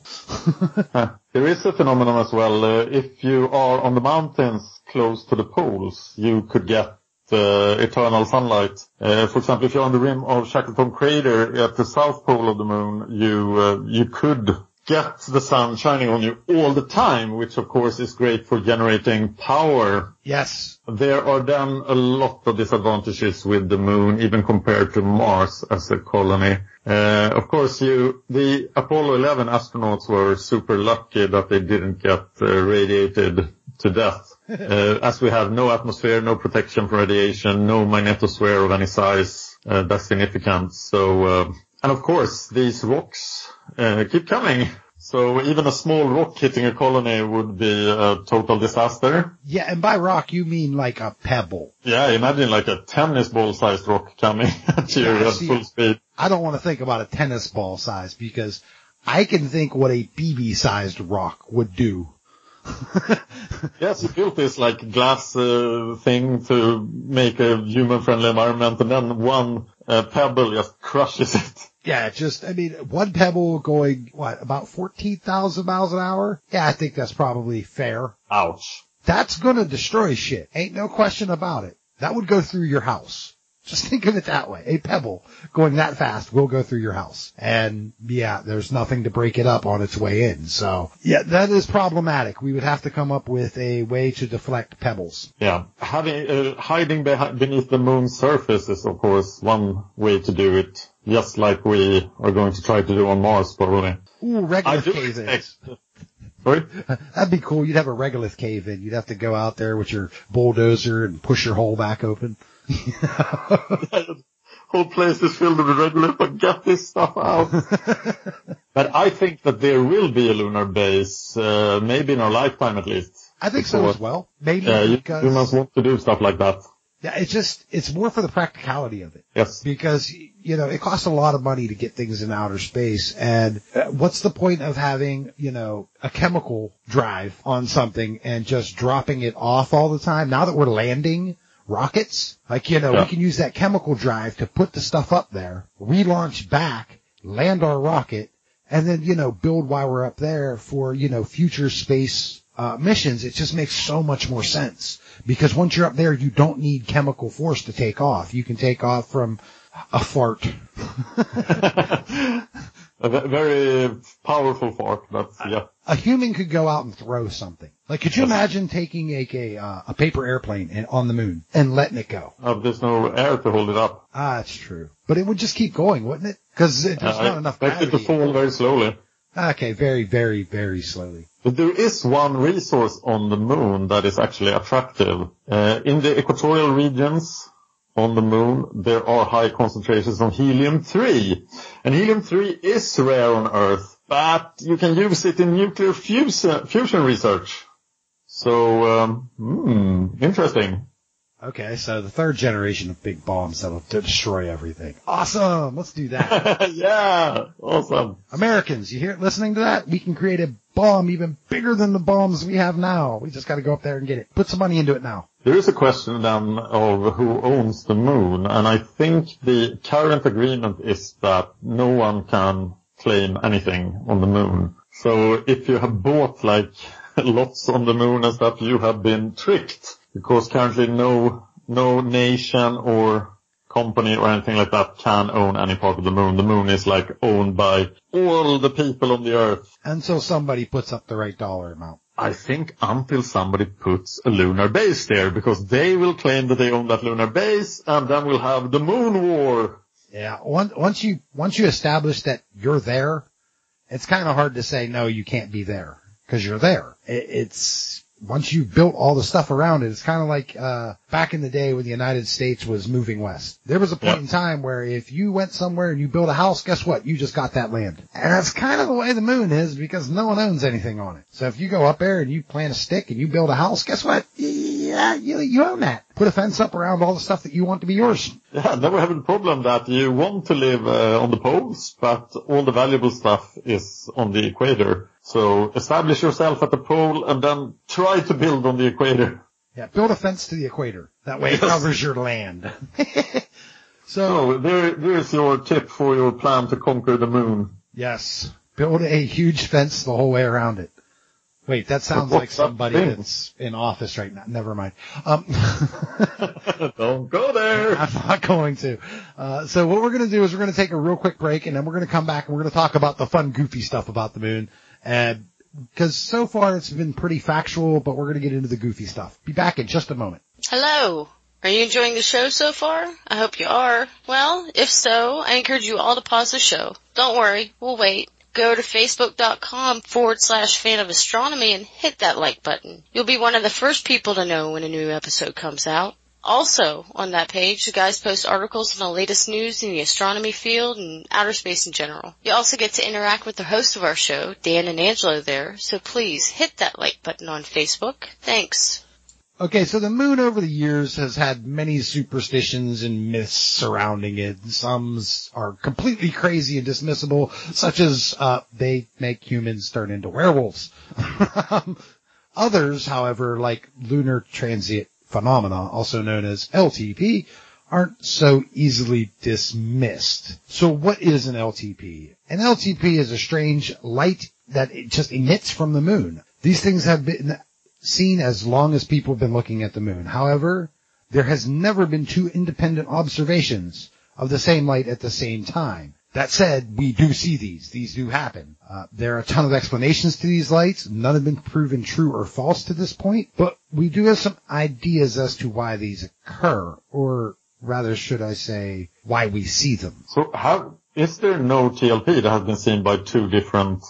Speaker 3: There is a phenomenon as well. Uh, if you are on the mountains close to the poles, you could get uh, eternal sunlight. Uh, for example, if you're on the rim of Shackleton Crater at the south pole of the moon, you uh, you could get the sun shining on you all the time, which of course is great for generating power.
Speaker 1: yes.
Speaker 3: There are then a lot of disadvantages with the moon, even compared to Mars as a colony. Uh, of course, you, the Apollo 11 astronauts were super lucky that they didn't get uh, radiated to death. Uh, as we have no atmosphere, no protection from radiation, no magnetosphere of any size uh, that's significant. So, uh, and of course, these rocks uh, keep coming. So even a small rock hitting a colony would be a total disaster.
Speaker 1: Yeah, and by rock you mean like a pebble.
Speaker 3: Yeah, imagine like a tennis ball sized rock coming at you
Speaker 1: Yeah,
Speaker 3: at
Speaker 1: see-
Speaker 3: full speed.
Speaker 1: I don't want to think about a tennis ball size because I can think what a BB sized rock would do.
Speaker 3: Yes, you built this like glass uh, thing to make a human friendly environment and then one uh, pebble just crushes it.
Speaker 1: Yeah, just, I mean, one pebble going, what, about 14,000 miles an hour? Yeah, I think that's probably fair.
Speaker 3: Ouch.
Speaker 1: That's gonna destroy shit. Ain't no question about it. That would go through your house. Just think of it that way. A pebble going that fast will go through your house. And yeah, there's nothing to break it up on its way in. So yeah, that is problematic. We would have to come up with a way to deflect pebbles.
Speaker 3: Yeah, having uh, hiding behi- beneath the moon's surface is of course one way to do it. Just like we are going to try to do on Mars, probably.
Speaker 1: Ooh,
Speaker 3: I
Speaker 1: regolith cave-ins.
Speaker 3: Sorry.
Speaker 1: That'd be cool. You'd have a regolith cave in. You'd have to go out there with your bulldozer and push your hole back open.
Speaker 3: whole place is filled with regolith, but get this stuff out. but I think that there will be a lunar base, uh, maybe in our lifetime at least.
Speaker 1: I think so as well. Maybe
Speaker 3: Yeah, you,
Speaker 1: because
Speaker 3: you must want to do stuff like that.
Speaker 1: yeah, it's just it's more for the practicality of it.
Speaker 3: Yes.
Speaker 1: because you know it costs a lot of money to get things in outer space and uh, what's the point of having you know a chemical drive on something and just dropping it off all the time now that we're landing rockets. Like, you know,
Speaker 3: Yeah.
Speaker 1: we can use that chemical drive to put the stuff up there, relaunch back, land our rocket, and then, you know, build while we're up there for, you know, future space, uh, missions. It just makes so much more sense. Because once you're up there, you don't need chemical force to take off. You can take off from a fart.
Speaker 3: A very powerful fart, but yeah.
Speaker 1: a human could go out and throw something. Like, could you imagine taking a a, uh, a paper airplane and, on the moon and letting it go?
Speaker 3: Uh, there's no air to hold it up.
Speaker 1: Ah, that's true. But it would just keep going, wouldn't it? Because there's
Speaker 3: Uh,
Speaker 1: not
Speaker 3: I
Speaker 1: enough
Speaker 3: expect it to fall very slowly.
Speaker 1: Okay, very, very, very slowly.
Speaker 3: But there is one resource on the moon that is actually attractive. Uh, in the equatorial regions on the moon, there are high concentrations of helium-3. And helium-3 is rare on Earth, but you can use it in nuclear fusion, fusion research. So, um, hmm, interesting.
Speaker 1: Okay, so the third generation of big bombs that'll destroy everything. Awesome! Let's do that.
Speaker 3: yeah, awesome.
Speaker 1: Americans, you hear it listening to that? We can create a bomb even bigger than the bombs we have now. We just gotta go up there and get it. Put some money into it now.
Speaker 3: There is a question then of who owns the moon, and I think the current agreement is that no one can claim anything on the moon. So if you have bought like lots on the moon and stuff, you have been tricked because currently no, no nation or company or anything like that can own any part of the moon. The moon is like owned by all the people on the earth.
Speaker 1: Until somebody puts up the right dollar amount.
Speaker 3: I think until somebody puts a lunar base there because they will claim that they own that lunar base and then we'll have the moon war.
Speaker 1: Yeah, once, once you, once you establish that you're there, it's kind of hard to say, no, you can't be there. Cause you're there. It, it's, once you've built all the stuff around it, it's kind of like, uh, back in the day when the United States was moving west. There was a point in time where if you went somewhere and you built a house, guess what? You just got that land. And that's kind of the way the moon is because no one owns anything on it. So if you go up there and you plant a stick and you build a house, guess what? Yeah, you, you own that. Put a fence up around all the stuff that you want to be yours.
Speaker 3: Yeah, then we have the problem that you want to live uh, on the poles, but all the valuable stuff is on the equator. So establish yourself at the pole and then try to build on the equator.
Speaker 1: Yeah, build a fence to the equator. That way it
Speaker 3: Yes.
Speaker 1: covers your land. so,
Speaker 3: So there, there's your tip for your plan to conquer the moon.
Speaker 1: yes, build a huge fence the whole way around it. Wait, that sounds like somebody that's in office right now. Never mind. Um,
Speaker 3: Don't go there.
Speaker 1: I'm not going to. Uh, so what we're going to do is we're going to take a real quick break and then we're going to come back and we're going to talk about the fun, goofy stuff about the moon. Uh, because so far it's been pretty factual, but we're going to get into the goofy stuff. Be back in just a moment.
Speaker 4: Hello. Are you enjoying the show so far? I hope you are. Well, if so, I encourage you all to pause the show. Don't worry, we'll wait. Go to facebook.com forward slash fan of astronomy and hit that like button. You'll be one of the first people to know when a new episode comes out. Also, on that page, the guys post articles on the latest news in the astronomy field and outer space in general. You also get to interact with the hosts of our show, Dan and Angelo there, so please hit that like button on Facebook. Thanks.
Speaker 1: Okay, so the moon over the years has had many superstitions and myths surrounding it. Some are completely crazy and dismissible, such as uh, they make humans turn into werewolves. Others, however, like lunar transient phenomena, also known as LTP, aren't so easily dismissed. So what is an LTP? An LTP is a strange light that it just emits from the moon. These things have been seen as long as people have been looking at the moon. However, there has never been two independent observations of the same light at the same time. That said, we do see these. These do happen. Uh, there are a ton of explanations to these lights. None have been proven true or false to this point, but we do have some ideas as to why these occur, or rather should I say, why we see them.
Speaker 3: So how, is there no TLP that has been seen by two different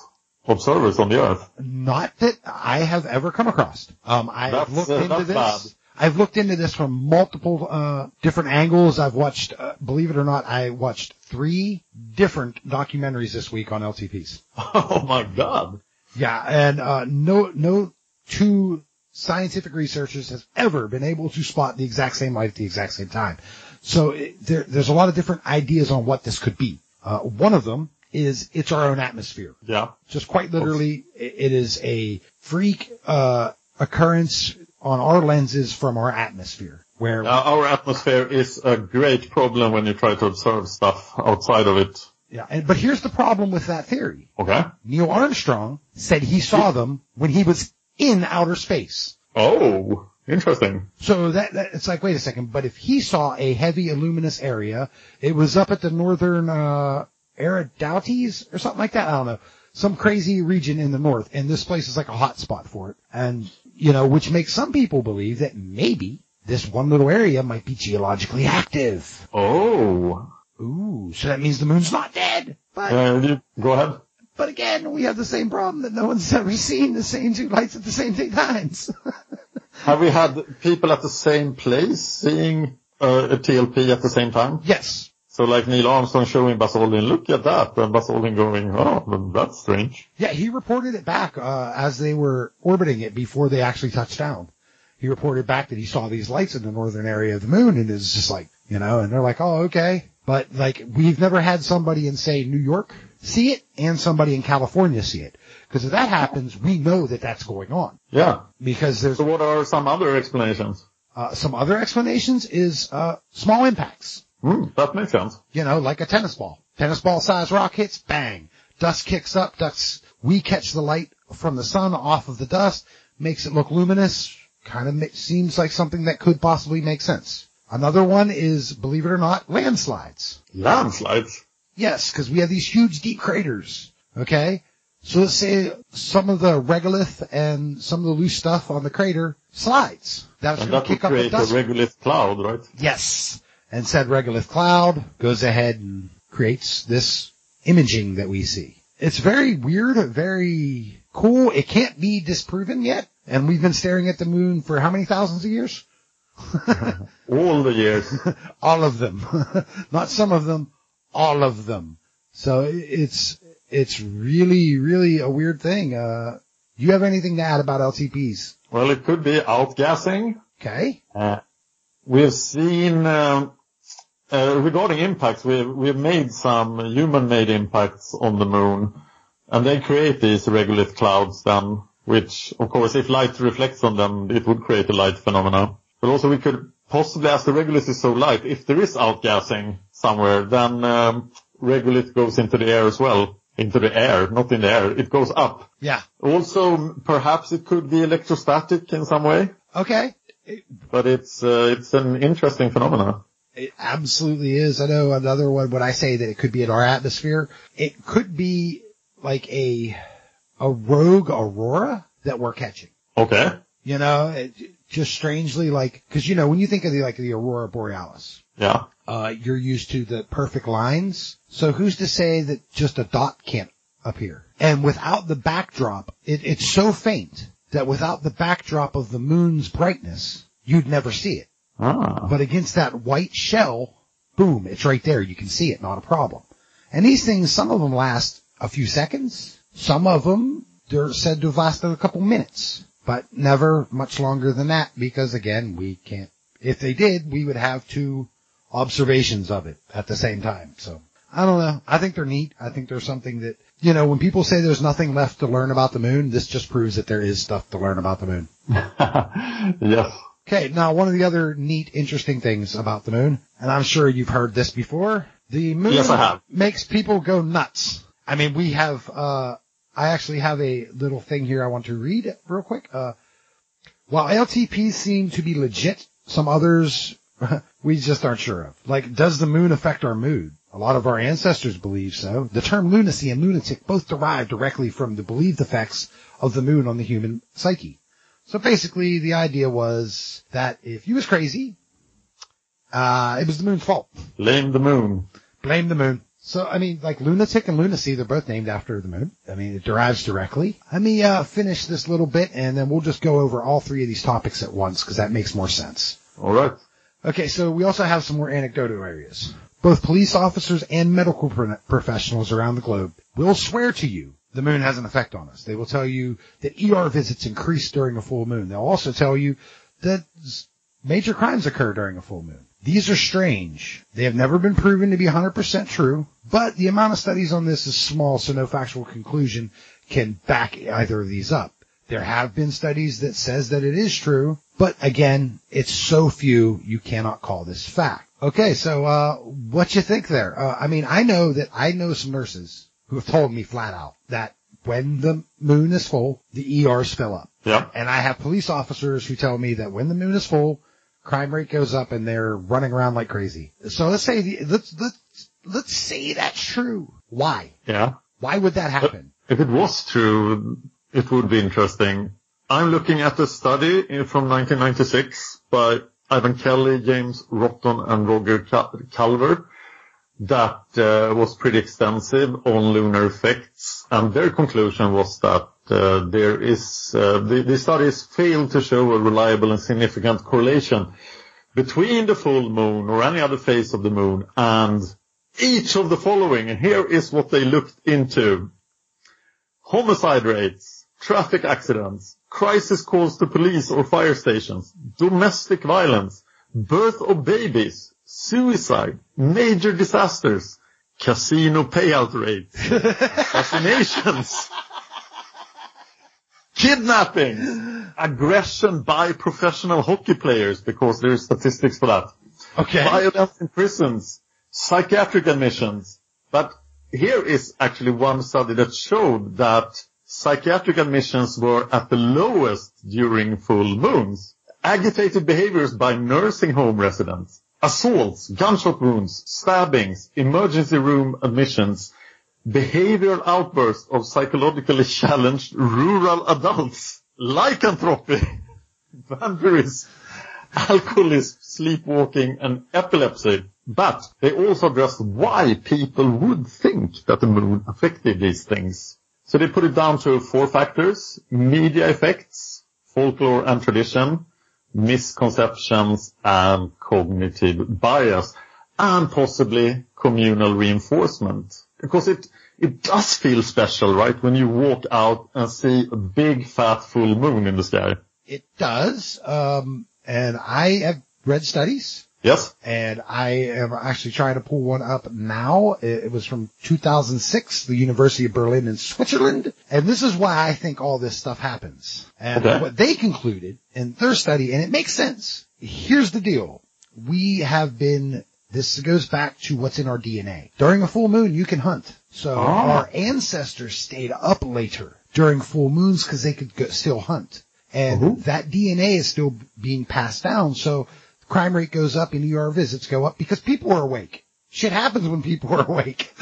Speaker 3: observers on the Earth?
Speaker 1: Not that I have ever come across. Um, I've
Speaker 3: That's,
Speaker 1: looked
Speaker 3: uh,
Speaker 1: into this.
Speaker 3: bad.
Speaker 1: I've looked into this from multiple uh, different angles. I've watched, uh, believe it or not, I watched three different documentaries this week on LTPs.
Speaker 3: Oh my god.
Speaker 1: Yeah, and uh, no, no two scientific researchers has ever been able to spot the exact same light at the exact same time. So it, there, there's a lot of different ideas on what this could be. Uh, one of them is it's our own atmosphere.
Speaker 3: Yeah.
Speaker 1: Just quite literally, it is a freak uh, occurrence on our lenses from our atmosphere. where
Speaker 3: Uh, our atmosphere is a great problem when you try to observe stuff outside of it.
Speaker 1: yeah, and, but here's the problem with that theory.
Speaker 3: Okay.
Speaker 1: Neil Armstrong said he saw them when he was in outer space.
Speaker 3: Oh, interesting.
Speaker 1: So that, that it's like, wait a second, but if he saw a heavy luminous area, it was up at the northern uh Eridates or something like that. I don't know. Some crazy region in the north, and this place is like a hot spot for it. And you know, which makes some people believe that maybe this one little area might be geologically active.
Speaker 3: Oh.
Speaker 1: Ooh, so that means the moon's not dead. But
Speaker 3: Uh, you, go ahead.
Speaker 1: but again, we have the same problem that no one's ever seen the same two lights at the same two times.
Speaker 3: Have we had people at the same place seeing uh, a TLP at the same time?
Speaker 1: yes.
Speaker 3: So like Neil Armstrong showing Buzz Aldrin, look at that, and Buzz Aldrin going, oh, that's strange.
Speaker 1: Yeah, he reported it back uh, as they were orbiting it before they actually touched down. He reported back that he saw these lights in the northern area of the moon, and it's just like, you know, and they're like, oh, okay. But like, we've never had somebody in say New York see it and somebody in California see it. Because if that happens, we know that that's going on.
Speaker 3: Yeah.
Speaker 1: Because there's
Speaker 3: So what are some other explanations?
Speaker 1: uh, some other explanations is uh, small impacts.
Speaker 3: Hmm, that makes sense.
Speaker 1: you know, like a tennis ball. Tennis ball size rock hits, bang. Dust kicks up, dust, we catch the light from the sun off of the dust, makes it look luminous, kind of ma- seems like something that could possibly make sense. Another one is, believe it or not, landslides.
Speaker 3: Landslides.
Speaker 1: Yes, because we have these huge deep craters. Okay? So let's say some of the regolith and some of the loose stuff on the crater slides. That's
Speaker 3: And
Speaker 1: going
Speaker 3: that
Speaker 1: to
Speaker 3: would
Speaker 1: kick up the
Speaker 3: create a regolith cloud, right?
Speaker 1: Yes. And said regolith cloud goes ahead and creates this imaging that we see. It's very weird, very cool. It can't be disproven yet. And we've been staring at the moon for how many thousands of years?
Speaker 3: All the years.
Speaker 1: all of them. Not some of them, all of them. So it's, it's really, really a weird thing. Uh, you have anything to add about LTPs?
Speaker 3: well, it could be outgassing.
Speaker 1: Okay.
Speaker 3: Uh, we've seen, um, uh, regarding impacts, we've, we've made some human-made impacts on the moon, and they create these regolith clouds then, which, of course, if light reflects on them, it would create a light phenomena. But also we could possibly, as the regolith is so light, if there is outgassing somewhere, then um, regolith goes into the air as well. Into the air, not in the air. It goes up.
Speaker 1: Yeah.
Speaker 3: Also, perhaps it could be electrostatic in some way,
Speaker 1: Okay.
Speaker 3: but it's uh, it's an interesting phenomena.
Speaker 1: It absolutely is. I know another one when I say that it could be in our atmosphere, it could be like a a rogue aurora that we're catching.
Speaker 3: Okay.
Speaker 1: You know, it, just strangely like because you know when you think of the like the aurora borealis,
Speaker 3: Yeah.
Speaker 1: uh, you're used to the perfect lines. So who's to say that just a dot can't appear? And without the backdrop, it, it's so faint that without the backdrop of the moon's brightness, you'd never see it.
Speaker 3: Ah.
Speaker 1: But against that white shell, boom, it's right there. You can see it, not a problem. And these things, some of them last a few seconds. Some of them, they're said to have lasted a couple minutes, but never much longer than that because again, we can't, if they did, we would have two observations of it at the same time. So I don't know. I think they're neat. I think there's something that, you know, when people say there's nothing left to learn about the moon, this just proves that there is stuff to learn about the moon.
Speaker 3: yes.
Speaker 1: Okay, now one of the other neat, interesting things about the moon, and I'm sure you've heard this before, the moon
Speaker 3: Yes, I have.
Speaker 1: makes people go nuts. I mean, we have, uh, I actually have a little thing here I want to read real quick. Uh, while LTPs seem to be legit, some others we just aren't sure of. Like, does the moon affect our mood? A lot of our ancestors believe so. The term lunacy and lunatic both derive directly from the believed effects of the moon on the human psyche. So basically, the idea was that if you was crazy, uh, it was the moon's fault.
Speaker 3: Blame the moon.
Speaker 1: Blame the moon. So, I mean, like lunatic and lunacy, they're both named after the moon. I mean, it derives directly. Let me, uh, finish this little bit and then we'll just go over all three of these topics at once because that makes more sense.
Speaker 3: All right.
Speaker 1: Okay, so we also have some more anecdotal areas. Both police officers and medical pro- professionals around the globe will swear to you the moon has an effect on us. They will tell you that ER visits increase during a full moon. They'll also tell you that major crimes occur during a full moon. These are strange. They have never been proven to be 100% true, but the amount of studies on this is small, so no factual conclusion can back either of these up. There have been studies that says that it is true, but again, it's so few, you cannot call this fact. Okay, so, uh, what you think there? Uh, I mean, I know that I know some nurses who have told me flat out that when the moon is full, the ERs fill up. And I have police officers who tell me that when the moon is full, crime rate goes up and they're running around like crazy. So let's say, the, let's, let's, let's say that's true. Why?
Speaker 3: Yeah.
Speaker 1: Why would that happen?
Speaker 3: If it was true, it would be interesting. I'm looking at a study from 1996 by Ivan Kelly, James Rotton, and Roger Culver that uh, was pretty extensive on lunar effects, and their conclusion was that uh, there is uh, the, the studies failed to show a reliable and significant correlation between the full moon or any other phase of the moon and each of the following. And here is what they looked into. Homicide rates, traffic accidents, crisis calls to police or fire stations, domestic violence, birth of babies, suicide, major disasters, casino payout rates, assassinations, kidnapping, aggression by professional hockey players, because there is statistics for that.
Speaker 1: Okay.
Speaker 3: Violence in prisons, psychiatric admissions. But here is actually one study that showed that psychiatric admissions were at the lowest during full moons. Agitated behaviors by nursing home residents, assaults, gunshot wounds, stabbings, emergency room admissions, behavioral outbursts of psychologically challenged rural adults, lycanthropy, vampirism, alcoholism, sleepwalking, and epilepsy. But they also addressed why people would think that the moon affected these things. So they put it down to four factors, media effects, folklore and tradition, misconceptions and cognitive bias, and possibly communal reinforcement. Because it, it does feel special, right, when you walk out and see a big fat full moon in the sky.
Speaker 1: It does. Um, and I have read studies.
Speaker 3: Yes.
Speaker 1: And I am actually trying to pull one up now. It, was from 2006, the University of Berlin in Switzerland. And this is why I think all this stuff happens. And
Speaker 3: Okay.
Speaker 1: what they concluded in their study, and it makes sense. Here's the deal. We have been, this goes back to what's in our DNA. During a full moon, you can hunt. So
Speaker 3: Ah.
Speaker 1: our ancestors stayed up later during full moons because they could go, still hunt. And that DNA is still being passed down. So crime rate goes up and ER visits go up because people are awake. Shit happens when people are awake.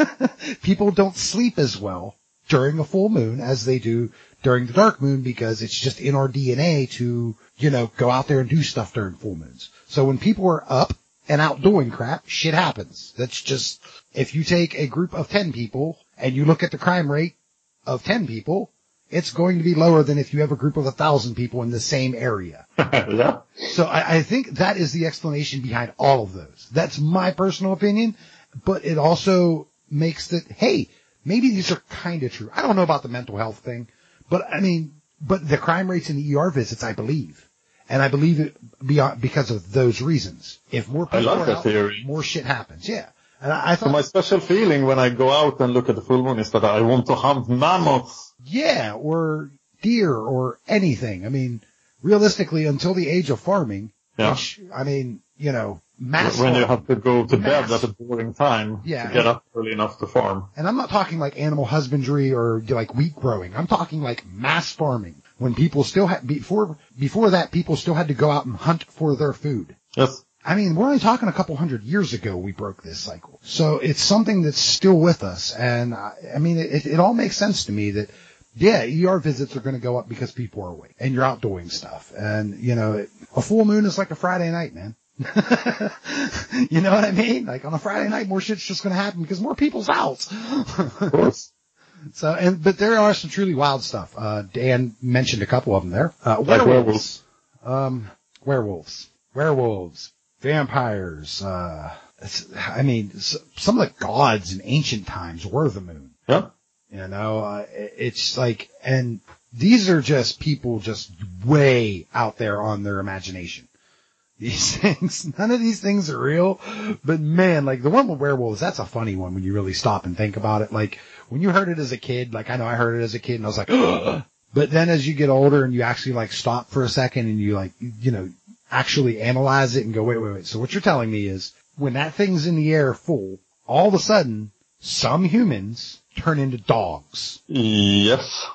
Speaker 1: people don't sleep as well during a full moon as they do during the dark moon because it's just in our DNA to, you know, go out there and do stuff during full moons. So when people are up and out doing crap, shit happens. That's just, if you take a group of 10 people and you look at the crime rate of 10 people, it's going to be lower than if you have a group of a thousand people in the same area.
Speaker 3: yeah.
Speaker 1: So I, I think that is the explanation behind all of those. That's my personal opinion, but it also makes that, hey, maybe these are kind of true. I don't know about the mental health thing, but I mean, but the crime rates in the ER visits, I believe. And I believe it beyond, because of those reasons. If more
Speaker 3: I
Speaker 1: people
Speaker 3: like
Speaker 1: are
Speaker 3: that
Speaker 1: out,
Speaker 3: theory.
Speaker 1: more shit happens. Yeah. And I, I
Speaker 3: So my special feeling when I go out and look at the full moon is that I want to hunt mammoths.
Speaker 1: Yeah, or deer or anything. I mean, realistically, until the age of farming,
Speaker 3: Yeah.
Speaker 1: which, I mean, you know, mass
Speaker 3: when you have to go to bed
Speaker 1: Mass.
Speaker 3: at a boring time
Speaker 1: Yeah.
Speaker 3: to get up early enough to farm.
Speaker 1: And I'm not talking like animal husbandry or like wheat growing. I'm talking like mass farming when people still had, before, before that, people still had to go out and hunt for their food.
Speaker 3: Yes.
Speaker 1: I mean, we're only talking a couple hundred years ago we broke this cycle. So it's something that's still with us. And I, I mean, it, it all makes sense to me that, yeah, ER visits are going to go up because people are awake and you're out doing stuff. And, you know, it, a full moon is like a Friday night, man. you know what I mean? Like on a Friday night, more shit's just going to happen because more people's out.
Speaker 3: Of course.
Speaker 1: So, and, but there are some truly wild stuff. Uh, Dan mentioned a couple of them there. Uh,
Speaker 3: Like
Speaker 1: werewolves. Um, werewolves. Werewolves. Vampires. Uh, it's, I mean, some of the gods in ancient times were the moon.
Speaker 3: Yeah.
Speaker 1: You know, uh, it's like, and these are just people just way out there on their imagination. These things, none of these things are real, but man, like the one with werewolves, that's a funny one when you really stop and think about it. Like when you heard it as a kid, like I know I heard it as a kid and I was like, But then as you get older and you actually like stop for a second and you like, you know, actually analyze it and go, wait, wait, wait. So what you're telling me is when that thing's in the air full, all of a sudden some humans turn into dogs.
Speaker 3: Yes.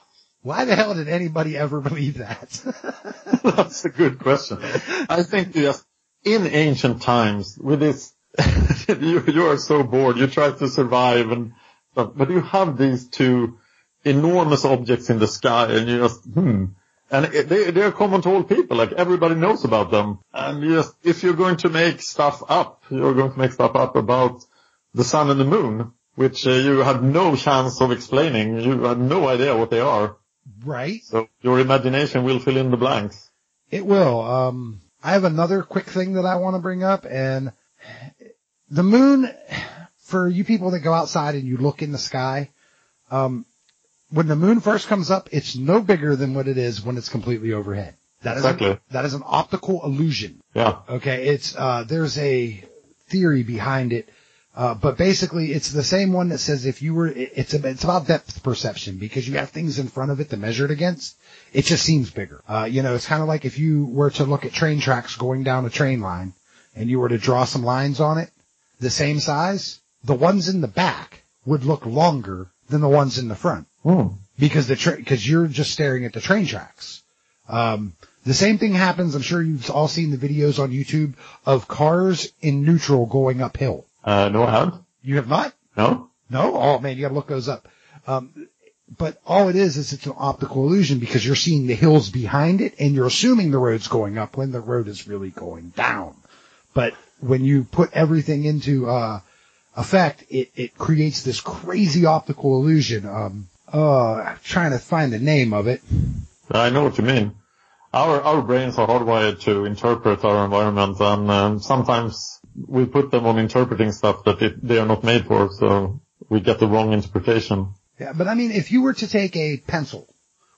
Speaker 1: Why the hell did anybody ever believe that?
Speaker 3: That's a good question. I think just in ancient times with this, you, you are so bored. You try to survive and stuff, but you have these two enormous objects in the sky and you just, hmm. And they, they're common to all people, like everybody knows about them. And you just, if you're going to make stuff up, you're going to make stuff up about the sun and the moon, which uh, you had no chance of explaining. You had no idea what they are.
Speaker 1: right?
Speaker 3: So your imagination will fill in the blanks.
Speaker 1: It will. Um, I have another quick thing that I want to bring up and the moon, for you people that go outside and you look in the sky, um, when the moon first comes up, it's no bigger than what it is when it's completely overhead. That is
Speaker 3: Exactly.
Speaker 1: an, that is an optical illusion.
Speaker 3: Yeah.
Speaker 1: Okay, it's uh, there's a theory behind it, uh, but basically it's the same one that says if you were, it's a, it's about depth perception because you have things in front of it to measure it against. It just seems bigger. Uh, you know, it's kind of like if you were to look at train tracks going down a train line, and you were to draw some lines on it, the same size, the ones in the back would look longer than the ones in the front
Speaker 3: Hmm.
Speaker 1: because the tra- because you're just staring at the train tracks. Um, the same thing happens. I'm sure you've all seen the videos on YouTube of cars in neutral going uphill.
Speaker 3: Uh, no, I haven't.
Speaker 1: You have not?
Speaker 3: No?
Speaker 1: No? Oh man, you gotta look those up. Um, but all it is is it's an optical illusion because you're seeing the hills behind it and you're assuming the road's going up when the road is really going down. But when you put everything into, uh, effect, it, it creates this crazy optical illusion. Um, uh, I'm trying to find the name of it.
Speaker 3: I know what you mean. Our our brains are hardwired to interpret our environment, and um, sometimes we put them on interpreting stuff that it, they are not made for, so we get the wrong interpretation.
Speaker 1: Yeah, but I mean, if you were to take a pencil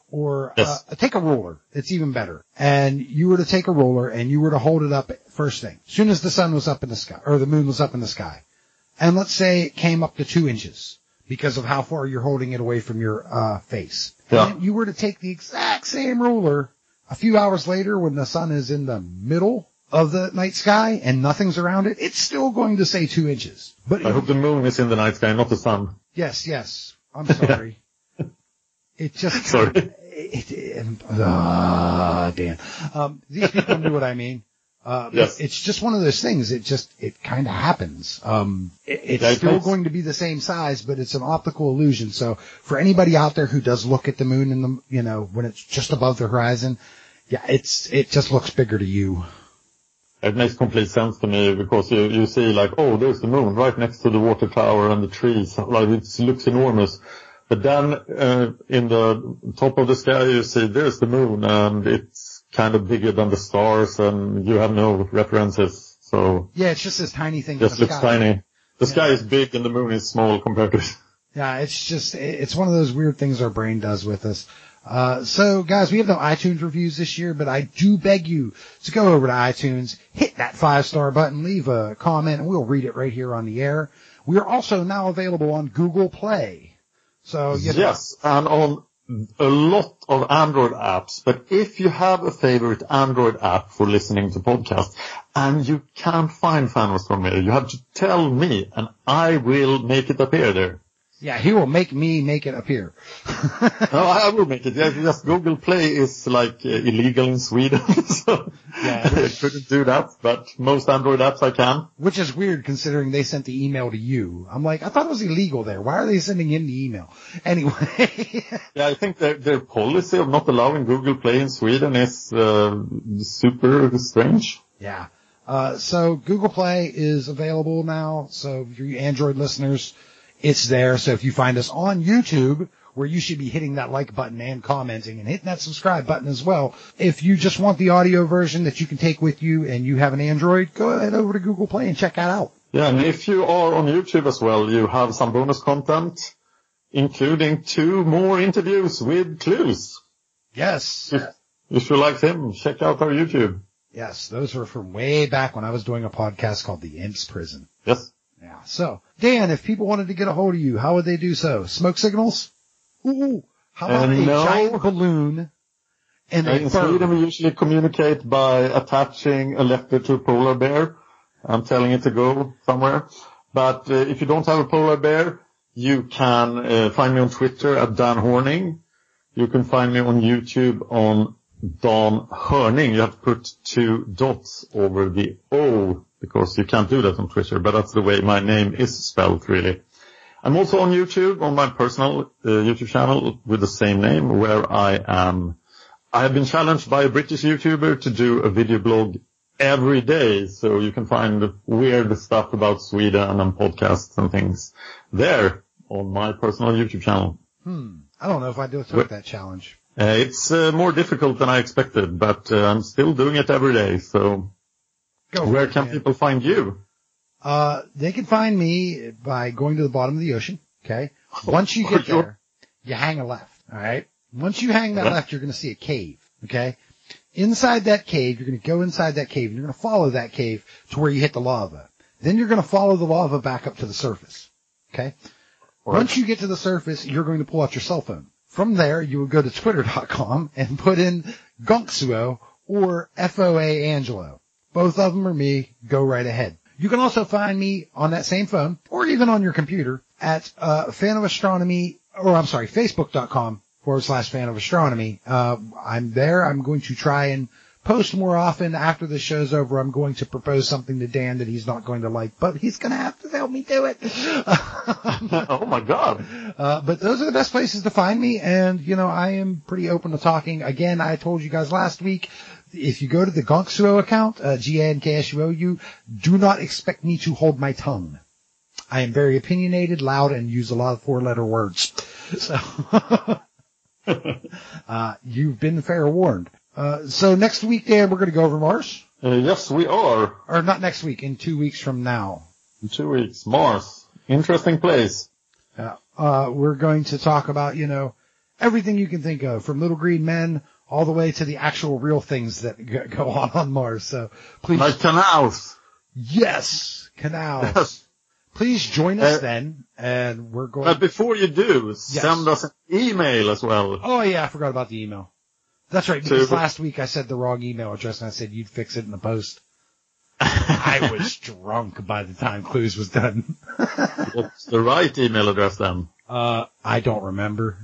Speaker 1: or
Speaker 3: Yes.
Speaker 1: uh, take a roller, it's even better. And you were to take a roller and you were to hold it up first thing, as soon as the sun was up in the sky or the moon was up in the sky, and let's say it came up to two inches because of how far you're holding it away from your uh, face.
Speaker 3: Yeah.
Speaker 1: And you were to take the exact same ruler a few hours later when the sun is in the middle of the night sky and nothing's around it, it's still going to say two inches. But
Speaker 3: I hope the moon is in the night sky, not the sun.
Speaker 1: Yes, yes. I'm sorry. it just
Speaker 3: Sorry.
Speaker 1: It, it, ah, Dan. Um, these people knew what I mean. Uh,
Speaker 3: Yes.
Speaker 1: it's just one of those things. It just, it kind of happens. Um, it, it's still going to be the same size, but it's an optical illusion. So for anybody out there who does look at the moon in the, you know, when it's just above the horizon, yeah, it's, it just looks bigger to you.
Speaker 3: It makes complete sense to me because you, you see like, oh, there's the moon right next to the water tower and the trees. Like it looks enormous. But then, uh, in the top of the sky, you see there's the moon and it's kind of bigger than the stars and you have no references. So
Speaker 1: Yeah, it's just this tiny thing.
Speaker 3: just looks
Speaker 1: sky.
Speaker 3: tiny. The sky is big and the moon is small compared to it.
Speaker 1: Yeah, it's just, it's one of those weird things our brain does with us. Uh, so guys, we have no iTunes reviews this year, but I do beg you to go over to iTunes, hit that five star button, leave a comment, and we'll read it right here on the air. We are also now available on Google Play. So, you know,
Speaker 3: Yes, and on a lot of Android apps. But if you have a favorite Android app for listening to podcasts and you can't find Fan of Astronomy, you have to tell me and I will make it appear there.
Speaker 1: Yeah, he will make me make it appear.
Speaker 3: no, I will make it. Just Google Play is like uh, illegal in Sweden, so
Speaker 1: Yeah.
Speaker 3: I couldn't do that. But most Android apps I can.
Speaker 1: Which is weird considering they sent the email to you. I'm like, I thought it was illegal there. Why are they sending in the email? Anyway.
Speaker 3: Yeah, I think their their policy of not allowing Google Play in Sweden is uh, super strange.
Speaker 1: Yeah. Uh, so Google Play is available now. So for you Android listeners, it's there. So if you find us on YouTube, where you should be hitting that like button and commenting and hitting that subscribe button as well. If you just want the audio version that you can take with you and you have an Android, go ahead over to Google Play and check that out.
Speaker 3: Yeah, and if you are on YouTube as well, you have some bonus content, including two more interviews with Clues.
Speaker 1: Yes.
Speaker 3: If, if you like him, check out our YouTube.
Speaker 1: Yes. Those were from way back when I was doing a podcast called The Imps Prison.
Speaker 3: Yes.
Speaker 1: Yeah. So, Dan, if people wanted to get a hold of you, how would they do so? Smoke signals? Ooh, How about
Speaker 3: Uh,
Speaker 1: a
Speaker 3: no.
Speaker 1: giant balloon and
Speaker 3: In? Sweden, we usually communicate by attaching a letter to a polar bear I'm telling it to go somewhere. But uh, if you don't have a polar bear, you can uh, find me on Twitter at Dan Horning. You can find me on YouTube on Dan Hörning. You have to put two dots over the O because you can't do that on Twitter, but that's the way my name is spelled really. I'm also on YouTube on my personal uh, YouTube channel with the same name where I am I have been challenged by a British YouTuber to do a video blog every day, so you can find weird stuff about Sweden and podcasts and things there on my personal YouTube channel.
Speaker 1: Hmm. I don't know if I do took that challenge.
Speaker 3: Uh, it's uh, more difficult than I expected, but uh, I'm still doing it every day. So
Speaker 1: Go
Speaker 3: where can
Speaker 1: man.
Speaker 3: people find you?
Speaker 1: Uh, they can find me by going to the bottom of the ocean. Okay. Once you get there, you hang a left. All right. Once you hang that
Speaker 3: Yeah.
Speaker 1: left, you're going to see a cave. Okay. Inside that cave, you're going to go inside that cave and you're going to follow that cave to where you hit the lava. Then you're going to follow the lava back up to the surface. Okay. Once you get to the surface, you're going to pull out your cell phone. From there, you will go to twitter.com and put in Gonksuo or FOA Angelo. Both of them are me. Go right ahead. You can also find me on that same phone or even on your computer at uh, fan of astronomy, or I'm sorry, facebook.com forward slash fan of astronomy. Uh, I'm there. I'm going to try and post more often after the show's over. I'm going to propose something to Dan that he's not going to like, but he's going to have to help me do it.
Speaker 3: oh my god.
Speaker 1: Uh, but those are the best places to find me. And, you know, I am pretty open to talking. Again, I told you guys last week, if you go to the Gonksuo account, uh, G-A-N-K-S-U-O-U, do not expect me to hold my tongue. I am very opinionated, loud, and use a lot of four letter words. So, uh, you've been fair warned. Uh, so next week, Dan, we're going to go over Mars.
Speaker 3: Uh, yes, we are.
Speaker 1: Or not next week, in two weeks from now.
Speaker 3: In two weeks, Mars. Interesting place.
Speaker 1: Uh, uh, we're going to talk about, you know, everything you can think of, from little green men all the way to the actual real things that go on on Mars. So please,
Speaker 3: Like canals.
Speaker 1: yes, canals. Please join us
Speaker 3: Uh,
Speaker 1: then, and we're going.
Speaker 3: But before you do, send us an email as well.
Speaker 1: oh yeah, I forgot about the email. That's right. Because last week I said the wrong email address, and I said you'd fix it in the post. I was drunk by the time clues was done.
Speaker 3: What's the right email address then?
Speaker 1: Uh, I don't remember.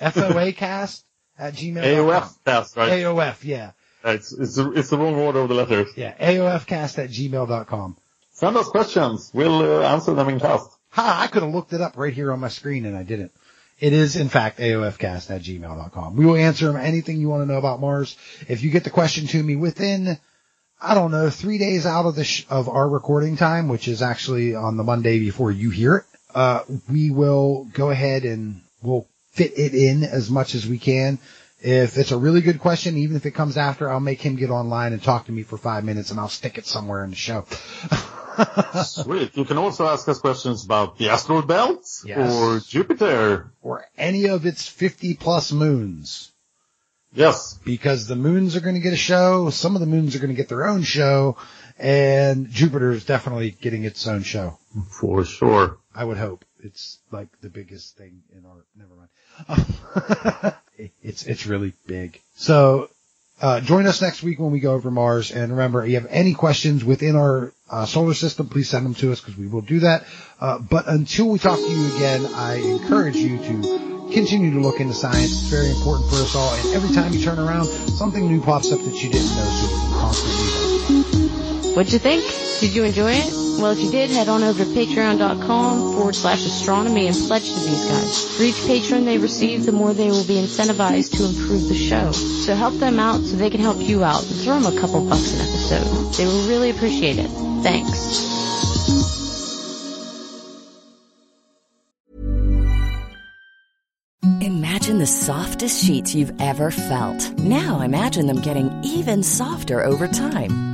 Speaker 1: FOAcast at gmail.
Speaker 3: AOF cast, right?
Speaker 1: AOF, yeah.
Speaker 3: It's, it's, the- it's the wrong order of the letters.
Speaker 1: Yeah, AOFcast at gmail.com.
Speaker 3: Send us questions. We'll uh, answer them in cast.
Speaker 1: Ha, I could have looked it up right here on my screen and I didn't. It is, in fact, AOFcast at gmail.com. We will answer them anything you want to know about Mars. If you get the question to me within, I don't know, three days out of the, sh- of our recording time, which is actually on the Monday before you hear it, uh, we will go ahead and we'll fit it in as much as we can. If it's a really good question, even if it comes after, I'll make him get online and talk to me for five minutes and I'll stick it somewhere in the show.
Speaker 3: Sweet. You can also ask us questions about the asteroid belt
Speaker 1: Yes.
Speaker 3: or Jupiter.
Speaker 1: or any of its 50 plus moons.
Speaker 3: Yes.
Speaker 1: Because the moons are going to get a show, some of the moons are going to get their own show, and Jupiter is definitely getting its own show.
Speaker 3: For sure.
Speaker 1: I would hope. It's like the biggest thing in our, never mind. It- it's, it's really big. So, uh, join us next week when we go over Mars. And remember, if you have any questions within our uh, solar system, please send them to us because we will do that. Uh, but until we talk to you again, I encourage you to continue to look into science. It's very important for us all. And every time you turn around, something new pops up that you didn't know. So you constantly.
Speaker 4: What'd you think? Did you enjoy it? Well, if you did, head on over to patreon.com forward slash astronomy and pledge to these guys. For each patron they receive, the more they will be incentivized to improve the show. So help them out so they can help you out and throw them a couple bucks an episode. They will really appreciate it. Thanks.
Speaker 5: Imagine the softest sheets you've ever felt. Now imagine them getting even softer over time.